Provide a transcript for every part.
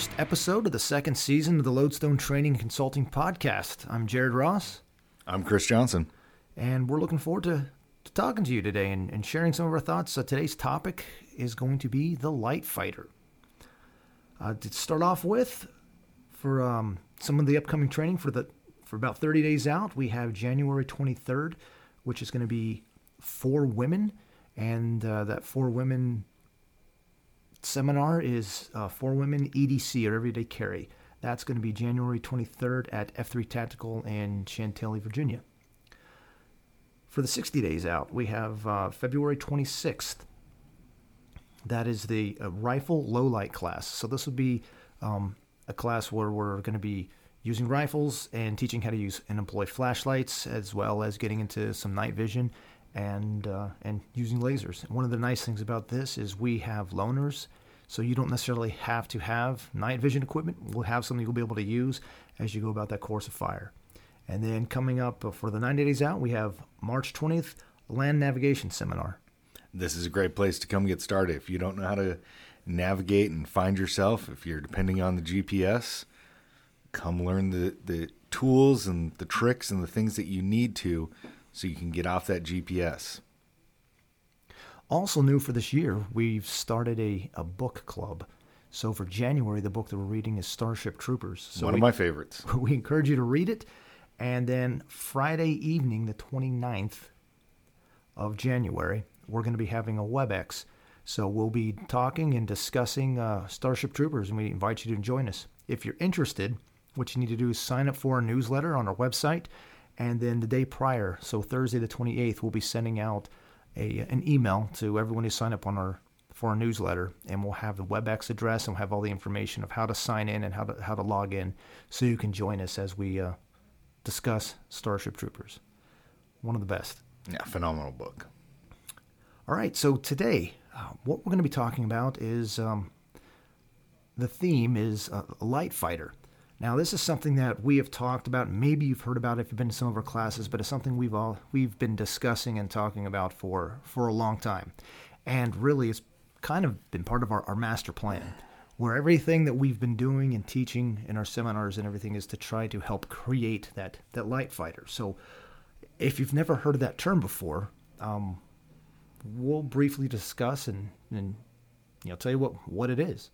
first episode of the second season of the Lodestone Training Consulting Podcast. I'm Jared Ross. I'm Chris Johnson. And we're looking forward to, to talking to you today and, and, sharing some of our thoughts. Uh, today's topic is going to be the light fighter. Uh, to start off with, for um, some of the upcoming training for the for about 30 days out, we have January 23rd, which is going to be for women, and uh, that for women seminar is uh, for women EDC or everyday carry. That's going to be January 23rd at F3 Tactical in Chantilly, Virginia. For the 60 days out, we have uh, February 26th. That is the uh, rifle low light class. So this would be um, a class where we're going to be using rifles and teaching how to use and employ flashlights, as well as getting into some night vision and uh, and using lasers. One of the nice things about this is we have loaners, so you don't necessarily have to have night vision equipment. We'll have something you'll be able to use as you go about that course of fire. And then coming up uh, for the 90 days out, we have March 20th land navigation seminar. This is a great place to come get started. If you don't know how to navigate and find yourself, if you're depending on the GPS, come learn the, the tools and the tricks and the things that you need to so you can get off that GPS. Also, new for this year, we've started a, a book club. So, for January, the book that we're reading is Starship Troopers. So One we, of my favorites. We encourage you to read it. And then Friday evening, the 29th of January, we're going to be having a WebEx. So, we'll be talking and discussing uh, Starship Troopers, and we invite you to join us. If you're interested, what you need to do is sign up for our newsletter on our website and then the day prior, so Thursday the 28th, we'll be sending out a, an email to everyone who signed up on our for our newsletter, and we'll have the WebEx address and we'll have all the information of how to sign in and how to how to log in, so you can join us as we uh, discuss Starship Troopers. One of the best. Yeah, phenomenal book. All right, so today, uh, what we're going to be talking about is um, the theme is uh, a light fighter. Now, this is something that we have talked about. Maybe you've heard about it if you've been to some of our classes, but it's something we've all we've been discussing and talking about for for a long time, and really, it's kind of been part of our, our master plan, where everything that we've been doing and teaching in our seminars and everything is to try to help create that that light fighter. So, if you've never heard of that term before, um, we'll briefly discuss and and you know tell you what what it is.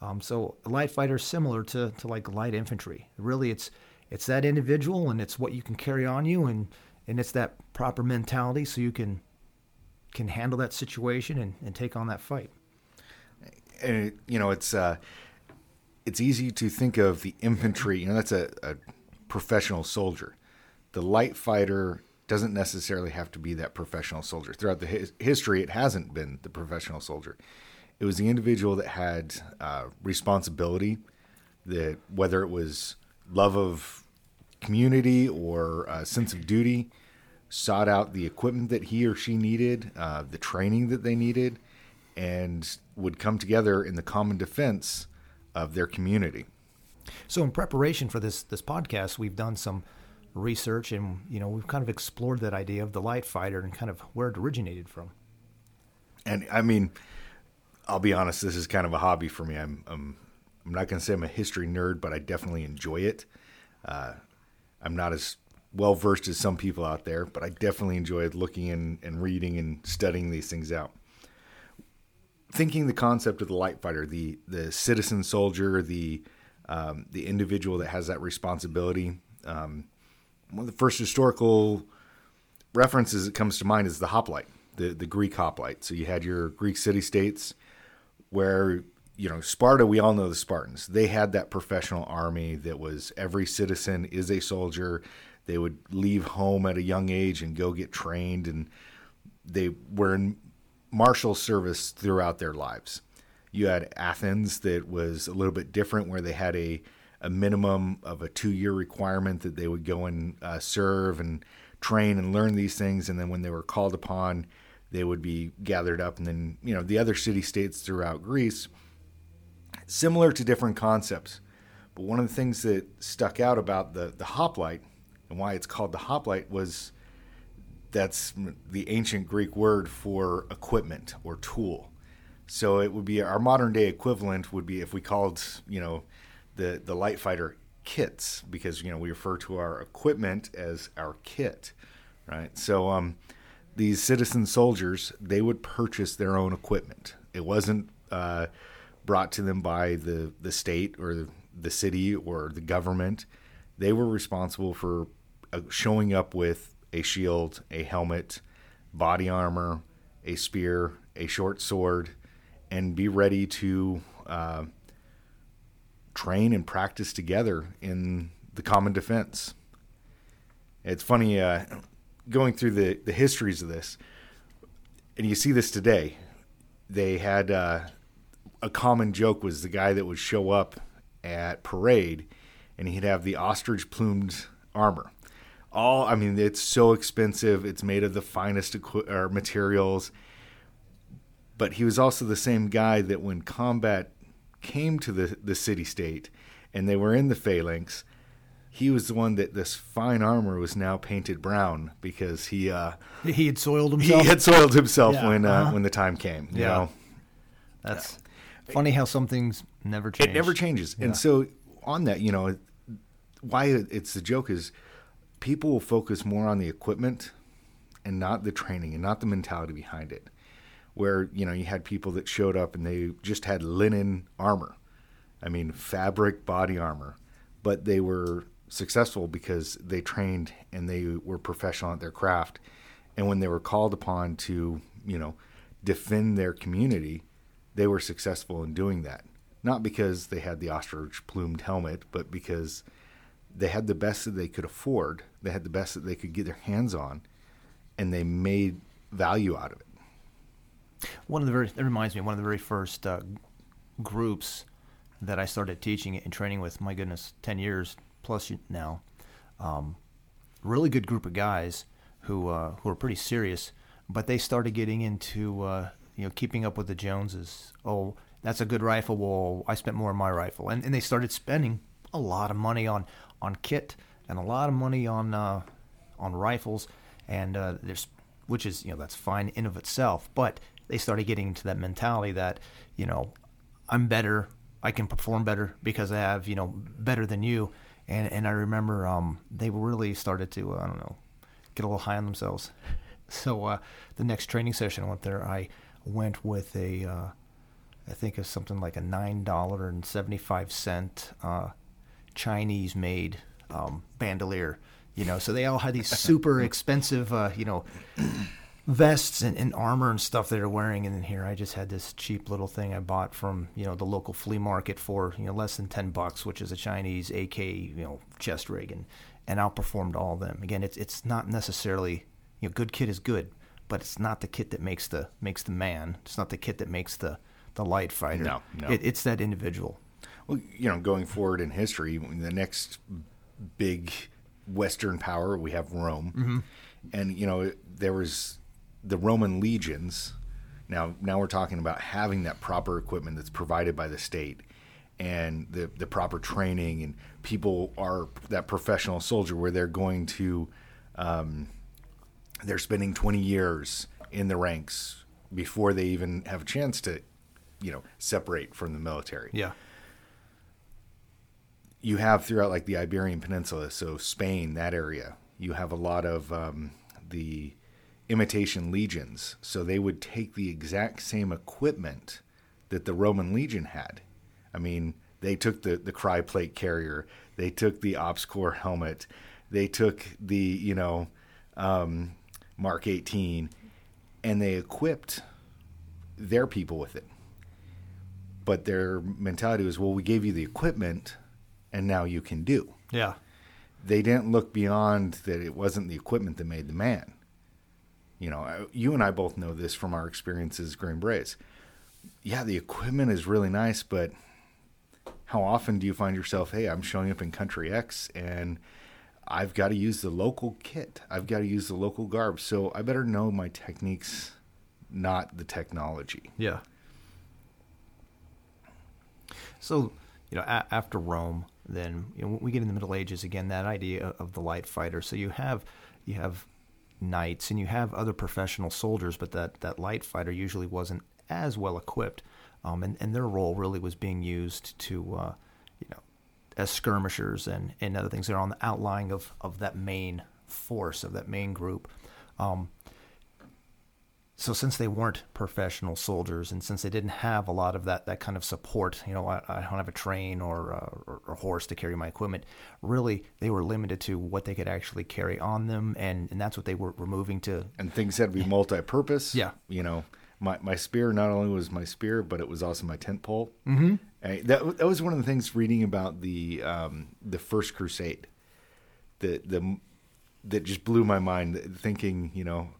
Um, so light fighter is similar to, to like light infantry. Really, it's it's that individual and it's what you can carry on you and and it's that proper mentality so you can can handle that situation and, and take on that fight. And you know, it's uh, it's easy to think of the infantry. You know, that's a, a professional soldier. The light fighter doesn't necessarily have to be that professional soldier. Throughout the his- history, it hasn't been the professional soldier it was the individual that had uh, responsibility, that whether it was love of community or a sense of duty, sought out the equipment that he or she needed, uh, the training that they needed, and would come together in the common defense of their community. So, in preparation for this this podcast, we've done some research, and you know we've kind of explored that idea of the light fighter and kind of where it originated from. And I mean, I'll be honest, this is kind of a hobby for me. I'm I'm, I'm not going to say I'm a history nerd, but I definitely enjoy it. Uh, I'm not as well versed as some people out there, but I definitely enjoy looking and, and reading and studying these things out. Thinking the concept of the light fighter, the the citizen soldier, the um, the individual that has that responsibility. Um, one of the first historical references that comes to mind is the hoplite, the the Greek hoplite. So you had your Greek city states where you know Sparta we all know the Spartans. They had that professional army that was every citizen is a soldier. They would leave home at a young age and go get trained and they were in martial service throughout their lives. You had Athens that was a little bit different where they had a a minimum of a two year requirement that they would go and uh, serve and train and learn these things and then when they were called upon they would be gathered up. And then you know the other city states throughout greece similar to different concepts. But one of the things that stuck out about the the hoplite and why it's called the hoplite was that's the ancient greek word for equipment or tool. So it would be our modern day equivalent would be if we called you know the the light fighter kits because you know we refer to our equipment as our kit, right? So um, these citizen soldiers they would purchase their own equipment. It wasn't uh, brought to them by the the state or the, the city or the government. They were responsible for uh, showing up with a shield, a helmet, body armor, a spear, a short sword, and be ready to uh, train and practice together in the common defense. It's funny uh, going through the, the histories of this, and you see this today. They had uh, a common joke was the guy that would show up at parade, and he'd have the ostrich plumed armor. All I mean, it's so expensive. It's made of the finest equi- materials. But he was also the same guy that when combat came to the, the city state and they were in the phalanx, he was the one that this fine armor was now painted brown because he uh, He had soiled himself. he had soiled himself Yeah, when uh, uh-huh. when the time came. You Yeah. know, That's funny how some things never change. it never changes. Yeah. And so on that, you know, why it's the joke is people will focus more on the equipment and not the training and not the mentality behind it. Where you know you had people that showed up and they just had linen armor, I mean fabric body armor, but they were successful because they trained and they were professional at their craft, and when they were called upon to you know defend their community, they were successful in doing that. Not because they had the ostrich plumed helmet, but because they had the best that they could afford. They had the best that they could get their hands on, and they made value out of it. One of the very that reminds me of one of the very first uh, groups that I started teaching and training with. My goodness, ten years plus you- now. Um, really good group of guys who uh, who are pretty serious, but they started getting into uh, you know keeping up with the Joneses. Oh, that's a good rifle. Well, I spent more on my rifle, and and they started spending a lot of money on on kit and a lot of money on uh, on rifles, and uh, there's which is you know that's fine in of itself, but they started getting into that mentality that you know I'm better, I can perform better because I have you know better than you, and and I remember um, they really started to uh, I don't know get a little high on themselves. So uh, the next training session I went there, I went with a uh, I think it's something like a nine dollar and seventy five cent uh, Chinese made um, bandolier. You know, so they all had these super expensive, uh, you know, vests and, and armor and stuff that they're wearing. And here I just had this cheap little thing I bought from, you know, the local flea market for, you know, less than 10 bucks, which is a Chinese AK, you know, chest rig and, and outperformed all of them. Again, it's, it's not necessarily, you know, good kit is good, but it's not the kit that makes the, makes the man. It's not the kit that makes the, the light fighter. No, no. It, it's that individual. Well, you know, going forward in history, the next big Western power we have Rome, mm-hmm. and you know there was the Roman legions. Now, now we're talking about having that proper equipment that's provided by the state, and the the proper training, and people are that professional soldier where they're going to, um, they're spending twenty years in the ranks before they even have a chance to, you know, separate from the military Yeah. you have throughout like the Iberian Peninsula, so Spain, that area, you have a lot of um, the imitation legions. So they would take the exact same equipment that the Roman legion had. I mean, they took the the Crye plate carrier, they took the Ops-Core helmet, they took the you know um, Mark 18, and they equipped their people with it. But their mentality was, well, we gave you the equipment, and now you can do. Yeah. They didn't look beyond that it wasn't the equipment that made the man. You know, you and I both know this from our experiences Green Berets. Yeah, the equipment is really nice, but how often do you find yourself, hey, I'm showing up in country X and I've got to use the local kit. I've got to use the local garb. So I better know my techniques, not the technology. Yeah. So, you know, a- after Rome, then you know, we get in the Middle Ages again. That idea of the light fighter. So you have you have knights and you have other professional soldiers, but that that light fighter usually wasn't as well equipped, um, and and their role really was being used to, uh, you know, as skirmishers and and other things. They're on the outlying of of that main force of that main group. Um, so since they weren't professional soldiers and since they didn't have a lot of that, that kind of support, you know, I, I don't have a train or, uh, or, or horse to carry my equipment. Really, they were limited to what they could actually carry on them, and, and that's what they were, were moving to. And things had to be multi-purpose. Yeah. You know, my, my spear not only was my spear, but it was also my tent pole. Mm-hmm. That that was one of the things reading about the um, the first crusade. The the that just blew my mind. Thinking, you know,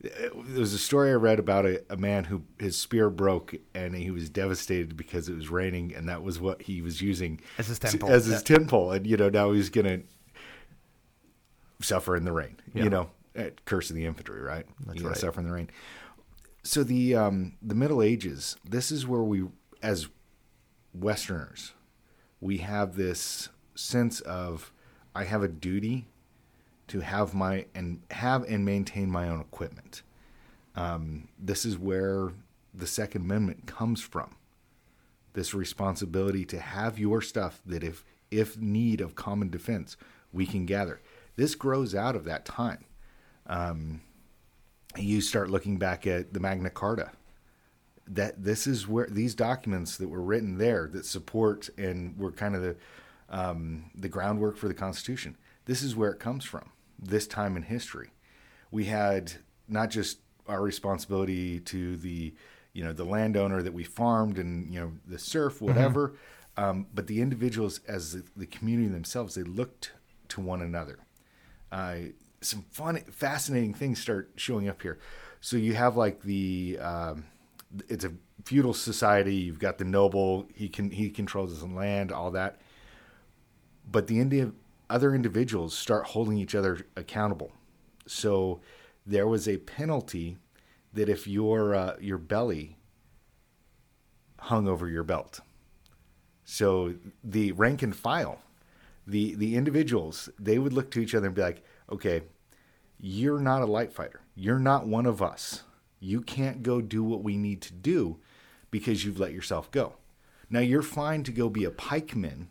there was a story I read about a, a, man who his spear broke and he was devastated because it was raining and that was what he was using as his tent pole. As his yeah. tent pole. And, you know, now he's going to suffer in the rain, yeah. you know, curse of the infantry, right? That's right. Suffer in the rain. So the, um, the Middle Ages, this is where we, as Westerners, we have this sense of, I have a duty to have my and have and maintain my own equipment. Um, this is where the Second Amendment comes from. This responsibility to have your stuff that if if need of common defense, we can gather. This grows out of that time. Um, you start looking back at the Magna Carta. That this is where these documents that were written there that support and were kind of the um, the groundwork for the Constitution. This is where it comes from this time in history. We had not just our responsibility to the you know the landowner that we farmed and you know the serf mm-hmm. whatever mm-hmm. um, but the individuals as the, the, community themselves they looked to one another uh, some fun fascinating things start showing up here so you have like the um, it's a feudal society you've got the noble he can he controls his land all that but the Indian other individuals start holding each other accountable. So there was a penalty that if your uh, your belly hung over your belt. So the rank and file, the the individuals, they would look to each other and be like, "Okay, you're not a light fighter. You're not one of us. You can't go do what we need to do because you've let yourself go. Now you're fine to go be a pikeman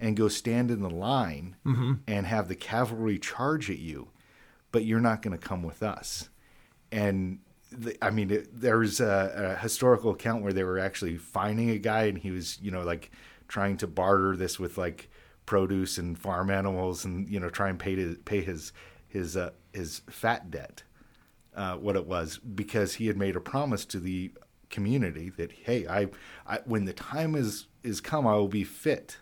and go stand in the line mm-hmm. and have the cavalry charge at you, but you're not going to come with us. And the, I mean, it, there was a, a, historical account where they were actually finding a guy, and he was, you know, like trying to barter this with like produce and farm animals, and you know, try and pay to pay his his uh, his fat debt. Uh, what it was because he had made a promise to the community that hey, I, I when the time is is come, I will be fit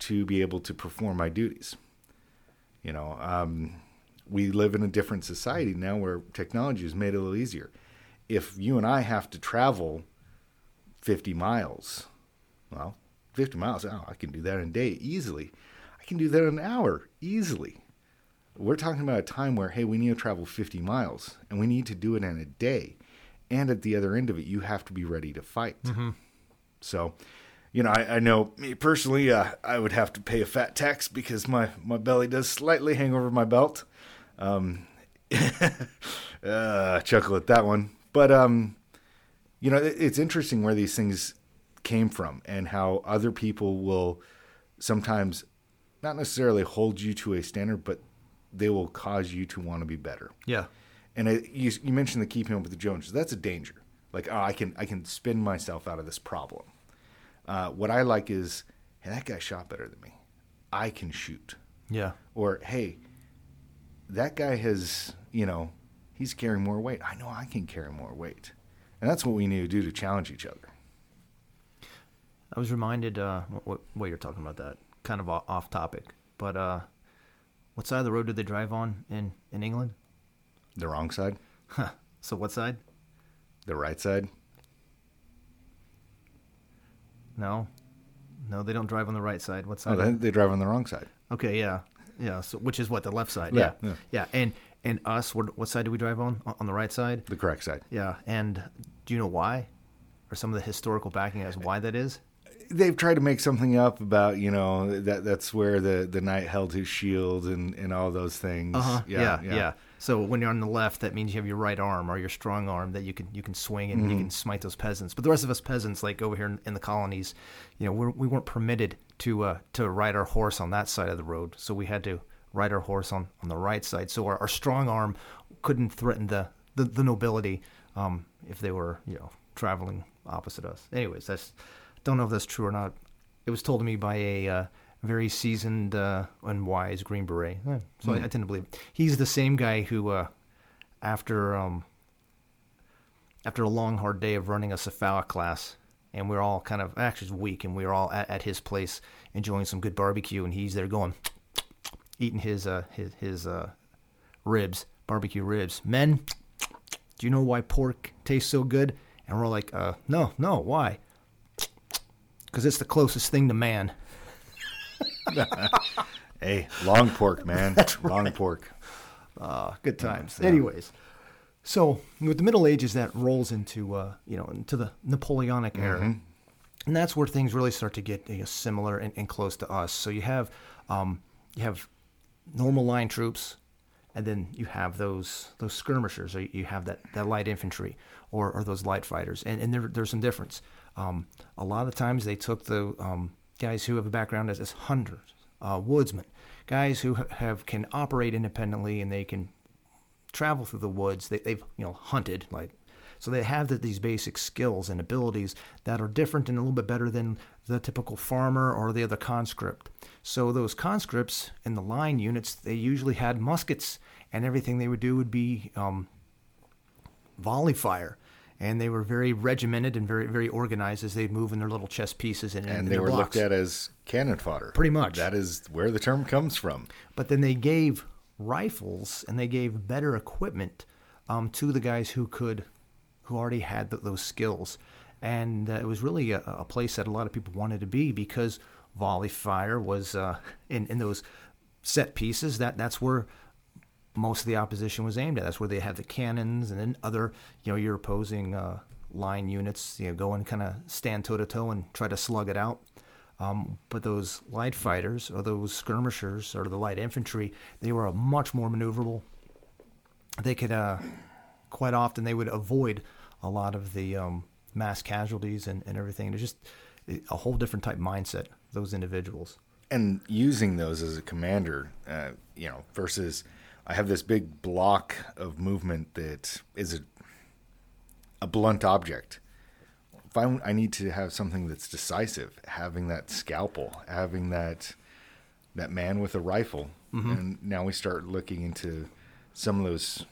to be able to perform my duties. You know, um, we live in a different society now where technology has made it a little easier. If you and I have to travel 50 miles, well, 50 miles, oh, I can do that in a day easily. I can do that in an hour easily. We're talking about a time where, hey, we need to travel 50 miles and we need to do it in a day. And at the other end of it, you have to be ready to fight. Mm-hmm. So, you know, I, I know me personally, uh, I would have to pay a fat tax because my, my belly does slightly hang over my belt. Um, uh, chuckle at that one. But, um, you know, it, it's interesting where these things came from and how other people will sometimes not necessarily hold you to a standard, but they will cause you to want to be better. Yeah. And it, you, you mentioned the keeping up with the Joneses. That's a danger. Like, oh, I can I can spin myself out of this problem. Uh, what I like is, hey, that guy shot better than me. I can shoot. Yeah. Or hey, that guy has, you know, he's carrying more weight. I know I can carry more weight. And that's what we need to do to challenge each other. I was reminded uh, what, what you're talking about that kind of off topic, but uh, what side of the road did they drive on in in England? The wrong side. Huh. So what side? The right side. No, no, they don't drive on the right side. What oh, side? Oh, they, they drive on the wrong side. Okay, yeah, yeah. So which is what the left side? Yeah, yeah, yeah. yeah. And and us, what, what side do we drive on? On the right side. The correct side. Yeah. And do you know why? Or some of the historical backing as why that is? They've tried to make something up about you know that that's where the the knight held his shield and and all those things. Uh-huh. Yeah, yeah, yeah, yeah. So when you're on the left, that means you have your right arm or your strong arm that you can you can swing and you can smite those peasants. But the rest of us peasants, like over here in, in the colonies, you know, we're, we weren't permitted to uh, to ride our horse on that side of the road. So we had to ride our horse on, on the right side. So our, our strong arm couldn't threaten the the, the nobility um, if they were you know traveling opposite us. Anyways, that's don't know if that's true or not. It was told to me by a uh, very seasoned uh, and wise Green Beret, Eh, so I, I tend to believe it. he's the same guy who, uh, after um, after a long hard day of running a cephalic class, and we are all kind of actually weak, and we are all at, at his place enjoying some good barbecue, and he's there going eating his uh, his his uh, ribs, barbecue ribs. Men, do you know why pork tastes so good? And we're all like, uh, no, no, why? Because it's the closest thing to man. Hey, long pork, man. That's long pork. Uh, good times. Anyways, so with the Middle Ages, that rolls into uh, you know into the Napoleonic era, and that's where things really start to get you know, similar and, and close to us. So you have um, you have normal line troops, and then you have those those skirmishers, or you have that, that light infantry, or, or those light fighters, and, and there, there's some difference. Um, a lot of times they took the um, guys who have a background as, as hunters, uh, woodsmen, guys who have can operate independently and they can travel through the woods. They, they've you know hunted like so they have the, these basic skills and abilities that are different and a little bit better than the typical farmer or the other conscript. So those conscripts in the line units, they usually had muskets, and everything they would do would be um, volley fire. And they were very regimented and very very organized as they'd move in their little chess pieces and, And in they were blocks. looked at as cannon fodder. Pretty much. That is where the term comes from. But then they gave rifles and they gave better equipment um, to the guys who could, who already had th- those skills. And uh, it was really a, a place that a lot of people wanted to be because volley fire was uh, in in those set pieces. That that's where most of the opposition was aimed at. That's where they had the cannons, and then other, you know, your opposing uh, line units, you know, go and kind of stand toe to toe and try to slug it out. Um, but those light fighters, or those skirmishers, or the light infantry, they were much more maneuverable. They could, uh, quite often, they would avoid a lot of the um, mass casualties and, and everything. It's just a whole different type mindset. Those individuals. and using those as a commander, uh, you know, versus I have this big block of movement that is a a blunt object. If I, I need to have something that's decisive, having that scalpel, having that that man with a rifle, mm-hmm. and now we start looking into some of those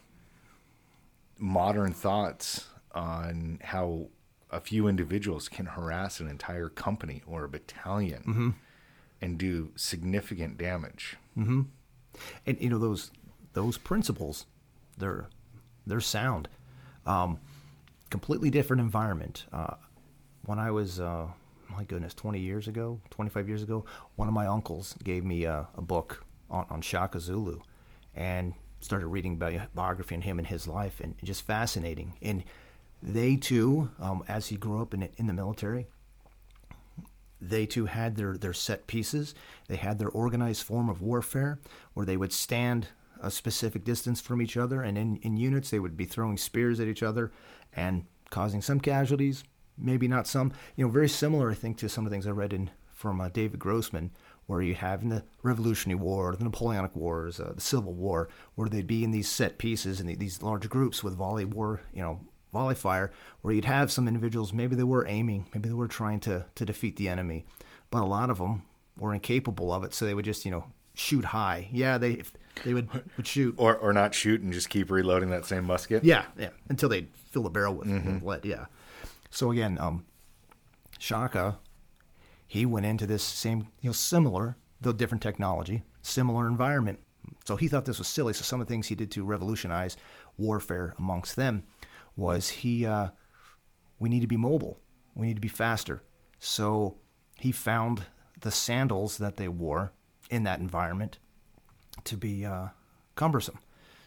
modern thoughts on how a few individuals can harass an entire company or a battalion mm-hmm. and do significant damage. Mm-hmm. and you know those those principles they're they're sound. Um, completely different environment. Uh, when i was uh, my goodness 20 years ago 25 years ago one of my uncles gave me a, a book on, on shaka zulu and started reading bi- biography on him and his life and just fascinating. And they too um, as he grew up in, in the military they too had their, their set pieces. They had their organized form of warfare where they would stand a specific distance from each other, and in, in units, they would be throwing spears at each other and causing some casualties, maybe not some. You know, very similar, I think, to some of the things I read in from uh, David Grossman, where you have in the Revolutionary War, the Napoleonic Wars, uh, the Civil War, where they'd be in these set pieces and these large groups with volley war, you know, volley fire, where you'd have some individuals, maybe they were aiming, maybe they were trying to, to defeat the enemy, but a lot of them were incapable of it, so they would just, you know, shoot high. Yeah, they they would, would shoot. Or, or not shoot and just keep reloading that same musket. Yeah, yeah, until they fill the barrel with, with lead. Yeah. So again, um, Shaka, he went into this same, you know, similar though different technology, similar environment. So he thought this was silly. So some of the things he did to revolutionize warfare amongst them was he, uh, we need to be mobile, we need to be faster. So he found the sandals that they wore in that environment to be uh, cumbersome.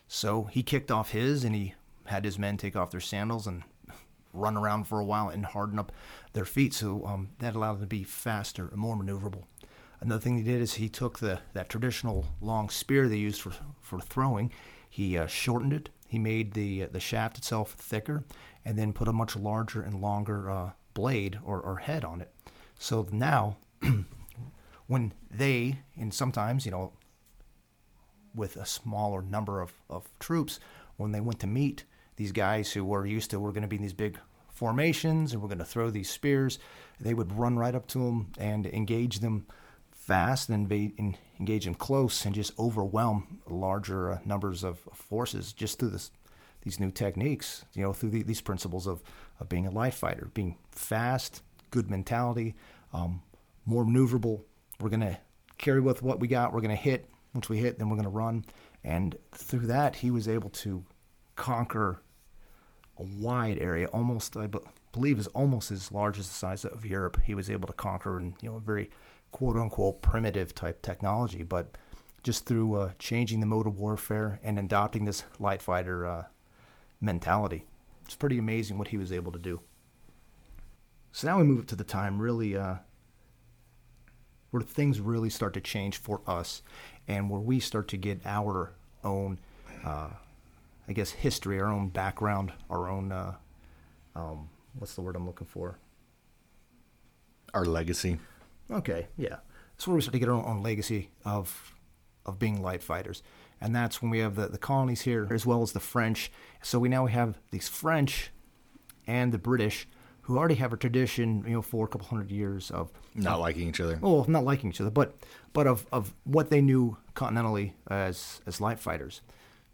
So he kicked off his and he had his men take off their sandals and run around for a while and harden up their feet. So um, that allowed them to be faster and more maneuverable. Another thing he did is he took the that traditional long spear they used for, for throwing. He uh, shortened it. He made the the shaft itself thicker, and then put a much larger and longer uh, blade or, or head on it. So now, when they and sometimes you know, with a smaller number of, of troops, when they went to meet these guys who were used to we're going to be in these big formations and we're going to throw these spears, they would run right up to them and engage them fast and, engage them close and just overwhelm larger uh, numbers of forces just through this, these new techniques, you know, through the, these principles of, of being a light fighter, being fast, good mentality, um, more maneuverable. We're going to carry with what we got. We're going to hit. Once we hit, then we're going to run. And through that, he was able to conquer a wide area, almost I believe is almost as large as the size of Europe. He was able to conquer in you know a very quote unquote primitive type technology, but just through uh, changing the mode of warfare and adopting this light fighter uh, mentality, it's pretty amazing what he was able to do. So now we move up to the time really uh, where things really start to change for us, and where we start to get our own uh, I guess, history, our own background, our own, uh, um, what's the word I'm looking for? Our legacy. Okay, yeah. That's where we start to get our own legacy of of being light fighters. And that's when we have the, the colonies here as well as the French. So we now we have these French and the British who already have a tradition, you know, for a couple hundred years of not liking each other. Oh, not liking each other, but but of, of what they knew continentally as as light fighters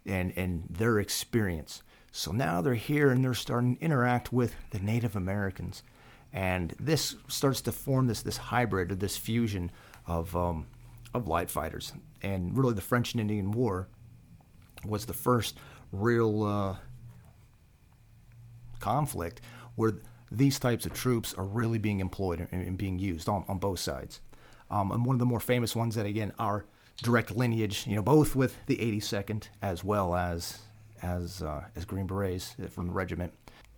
and, and their experience. So now they're here and they're starting to interact with the Native Americans. And this starts to form this, this hybrid or this fusion of, um, of light fighters. And really, the French and Indian War was the first real uh, conflict where these types of troops are really being employed and, being used on, on both sides. Um, and one of the more famous ones that, again, are direct lineage, you know, both with the 82nd as well as as uh, as Green Berets from the regiment.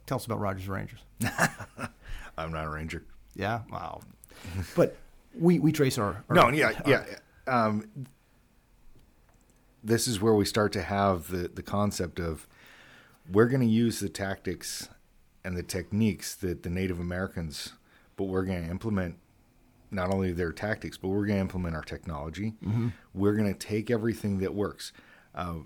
Tell us about Rogers Rangers. I'm not a ranger. Yeah, wow. but we we trace our, our no, yeah, our, yeah. Um, this is where we start to have the the concept of we're going to use the tactics and the techniques that the Native Americans, but we're going to implement not only their tactics, but we're going to implement our technology. Mm-hmm. We're going to take everything that works. Uh,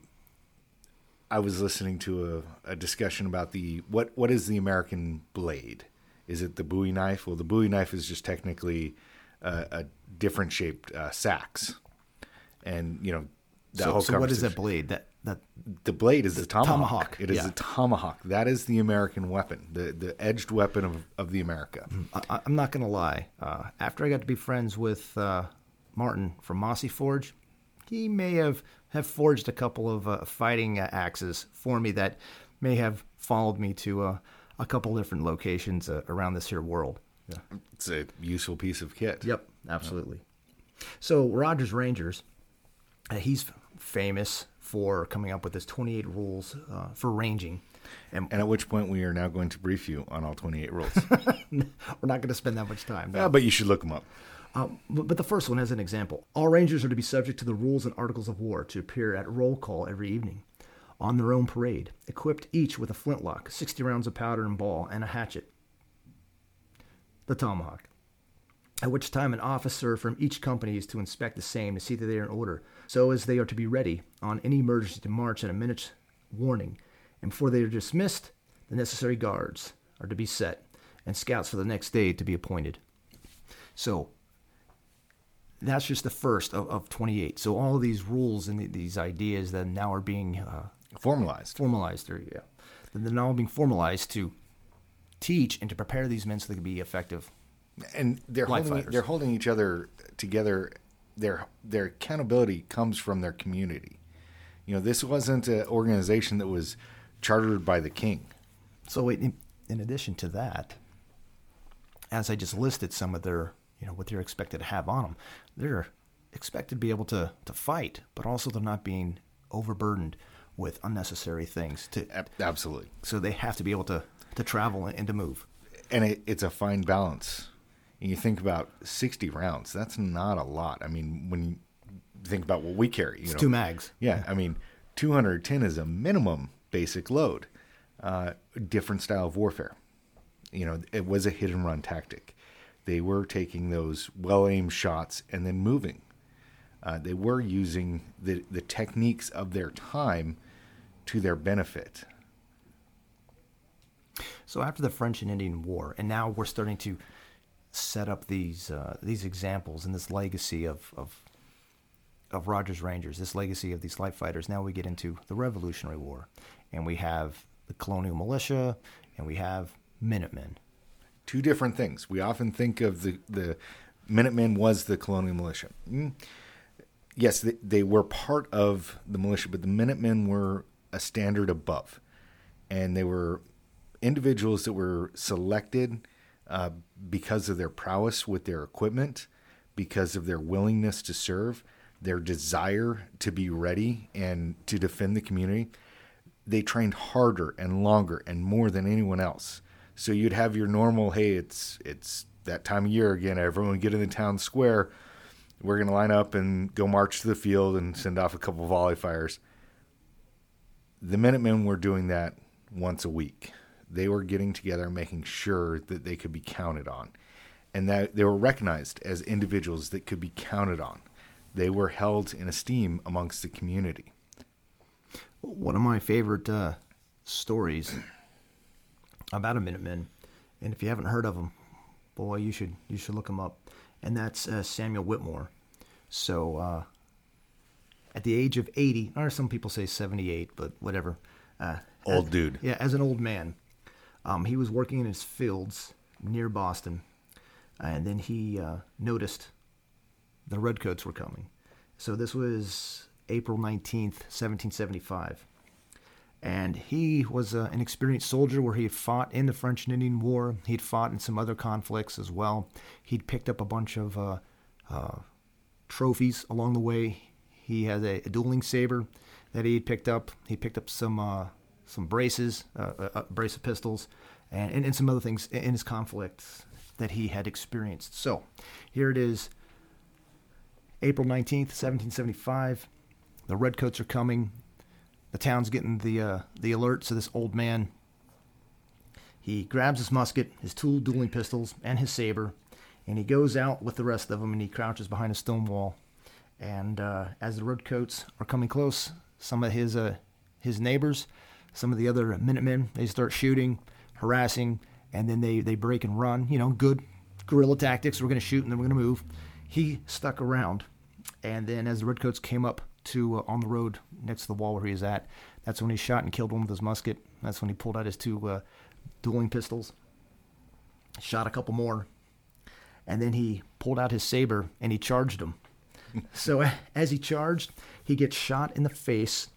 I was listening to a, a, discussion about the what what is the American blade? Is it the Bowie knife? Well, the Bowie knife is just technically uh, a different shaped uh, seax, and you know. so, so what is that blade? That that the blade is the, the tomahawk. tomahawk. It is yeah. the tomahawk. That is the American weapon, the the edged weapon of, of the America. Mm, I, am not going to lie. Uh, after I got to be friends with uh, Martin from Mossy Forge, he may have, have forged a couple of uh, fighting uh, axes for me that may have followed me to uh, a couple different locations uh, around this here world. Yeah. It's a useful piece of kit. Yep, absolutely. Yep. So Rogers Rangers, he's famous for coming up with his 28 rules uh, for ranging. And, and, at which point we are now going to brief you on all 28 rules. We're not going to spend that much time. No. Yeah, but you should look them up. Um, but, but, the first one, as an example, all rangers are to be subject to the rules and articles of war to appear at roll call every evening on their own parade, equipped each with a flintlock, 60 rounds of powder and ball, and a hatchet. The tomahawk. At which time, an officer from each company is to inspect the same to see that they are in order so as they are to be ready on any emergency to march at a minute's warning. And before they are dismissed, the necessary guards are to be set and scouts for the next day to be appointed. So that's just the first of, of 28. So all of these rules and these ideas that now are being uh, formalized. Formalized, there, yeah. They're now being formalized to teach and to prepare these men so they can be effective. And they're holding, they're holding each other together their their accountability comes from their community. You know, this wasn't an organization that was chartered by the king. So, in, in addition to that, as I just listed some of their, you know, what they're expected to have on them, they're expected to be able to to fight, but also they're not being overburdened with unnecessary things. To absolutely, so they have to be able to to travel and to move. And it, it's a fine balance and you think about 60 rounds, that's not a lot. I mean, when you think about what we carry, you it's know, two mags. Yeah, I mean, 210 is a minimum basic load. Uh, different style of warfare. You know, it was a hit and run tactic. They were taking those well aimed shots and then moving. Uh, they were using the, the techniques of their time to their benefit. So after the French and Indian War, and now we're starting to set up these uh, these examples and this legacy of, of of Rogers Rangers, this legacy of these light fighters. Now we get into the Revolutionary War, and we have the Colonial Militia, and we have Minutemen. Two different things. We often think of the the Minutemen was the Colonial Militia. Mm. Yes, they, they were part of the militia, but the Minutemen were a standard above, and they were individuals that were selected uh, because of their prowess with their equipment, because of their willingness to serve, their desire to be ready and to defend the community. They trained harder and longer and more than anyone else. So you'd have your normal, hey, it's it's that time of year again. Everyone get in the town square. We're gonna line up and go march to the field and send off a couple volley fires. The Minutemen were doing that once a week they were getting together and making sure that they could be counted on and that they were recognized as individuals that could be counted on. They were held in esteem amongst the community. One of my favorite uh, stories about a Minuteman, and if you haven't heard of them, boy, you should you should look them up. And that's uh, Samuel Whittemore. So, uh, at the age of 80, or some people say 78, but whatever. Uh, old as, dude. Yeah, as an old man, um, he was working in his fields near Boston, and then he uh, noticed the redcoats were coming. So this was April 19th, 1775. And he was uh, an experienced soldier where he had fought in the French and Indian War. He'd fought in some other conflicts as well. He'd picked up a bunch of uh, uh, trophies along the way. He had a, a, dueling saber that he had picked up. He picked up some uh, some braces, uh, a, a, brace of pistols, and, and, and some other things in his conflicts that he had experienced. So here it is, April 19th, 1775. The redcoats are coming. The town's getting the uh, the alert. So this old man, he grabs his musket, his two dueling pistols, and his saber, and he goes out with the rest of them, and he crouches behind a stone wall. And uh, as the redcoats are coming close, some of his uh, his neighbors some of the other Minutemen, they start shooting, harassing, and then they, they break and run. You know, good guerrilla tactics. We're going to shoot and then we're going to move. He stuck around. And then as the Redcoats came up to uh, on the road next to the wall where he was at, that's when he shot and killed one with his musket. That's when he pulled out his two uh, dueling pistols, shot a couple more, and then he pulled out his saber and he charged him. so as he charged, he gets shot in the face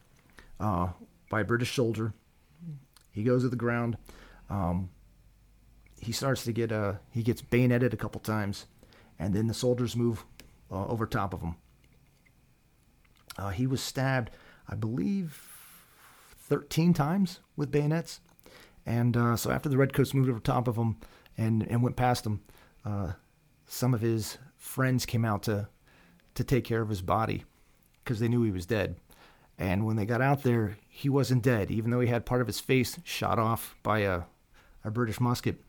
uh, by a British soldier. He goes to the ground. Um, he starts to get uh, he gets bayoneted a couple times, and then the soldiers move uh, over top of him. Uh, he was stabbed, I believe, 13 times with bayonets, and uh, so after the redcoats moved over top of him and and went past him, uh, some of his friends came out to to take care of his body because they knew he was dead. And when they got out there, he wasn't dead, even though he had part of his face shot off by a, a British musket.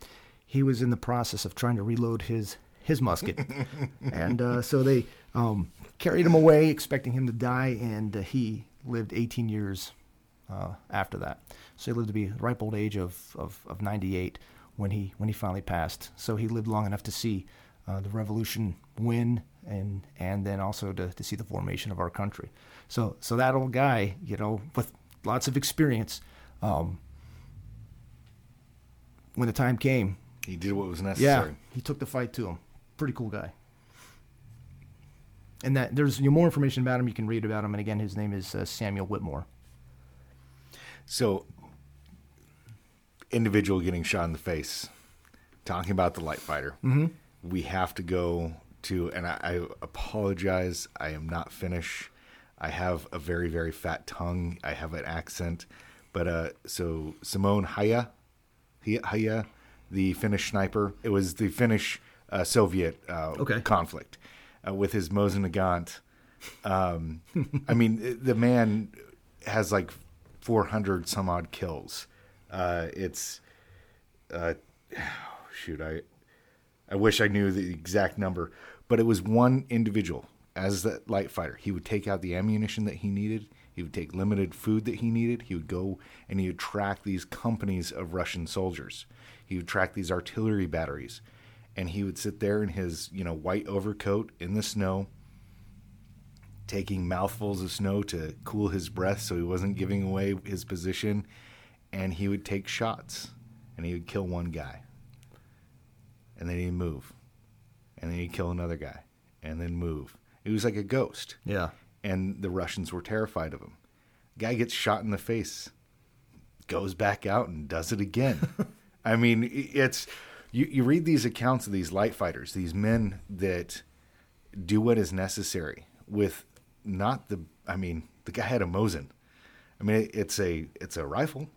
He was in the process of trying to reload his his musket, and uh, so they um, carried him away, expecting him to die, and uh, he lived 18 years uh, after that. So he lived to be the ripe old age of, of, of 98 when he when he finally passed. So he lived long enough to see uh, the revolution win and and then also to, to see the formation of our country. So so that old guy, you know, with lots of experience, um, when the time came, he did what was necessary. Yeah, he took the fight to him. Pretty cool guy. And that there's you know, more information about him. You can read about him. And again, his name is uh, Samuel Whittemore. So, individual getting shot in the face. Talking about the light fighter, mm-hmm. we have to go to, and I, I apologize. I am not Finnish. I have a very very fat tongue. I have an accent, but uh, so Simone Haya, Haya, the Finnish sniper. It was the Finnish uh, Soviet uh, okay. conflict uh, with his Mosin Nagant. Um, I mean, the man has like 400 some odd kills. Uh, it's uh, shoot, I I wish I knew the exact number, but it was one individual as that light fighter. He would take out the ammunition that he needed. He would take limited food that he needed. He would go and he would track these companies of Russian soldiers. He would track these artillery batteries, and he would sit there in his you know white overcoat in the snow, taking mouthfuls of snow to cool his breath so he wasn't giving away his position, and he would take shots, and he would kill one guy, and then he'd move, and then he'd kill another guy, and then move. It was like a ghost Yeah. and the Russians were terrified of him. Guy gets shot in the face, goes back out and does it again. I mean, it's you, you read these accounts of these light fighters, these men that do what is necessary with not the. I mean, the guy had a Mosin. I mean, it's a it's a rifle.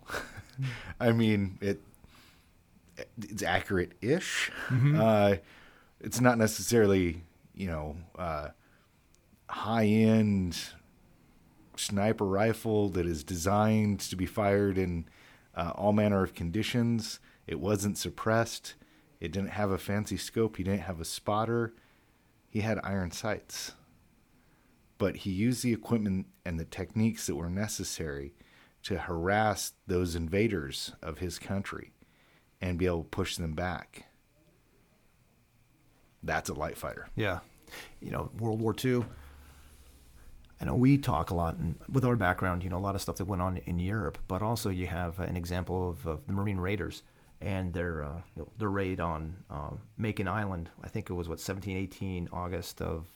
I mean, it it's accurate ish. Uh, it's not necessarily you know. Uh, high end sniper rifle that is designed to be fired in uh, all manner of conditions. It wasn't suppressed. It didn't have a fancy scope. He didn't have a spotter. He had iron sights. But he used the equipment and the techniques that were necessary to harass those invaders of his country and be able to push them back. That's a light fighter. Yeah. You know, World War II. I know we talk a lot and with our background, you know, a lot of stuff that went on in Europe, but also you have an example of, of the Marine Raiders and their uh, you know, their raid on uh, Makin Island. I think it was what 17, 18 August of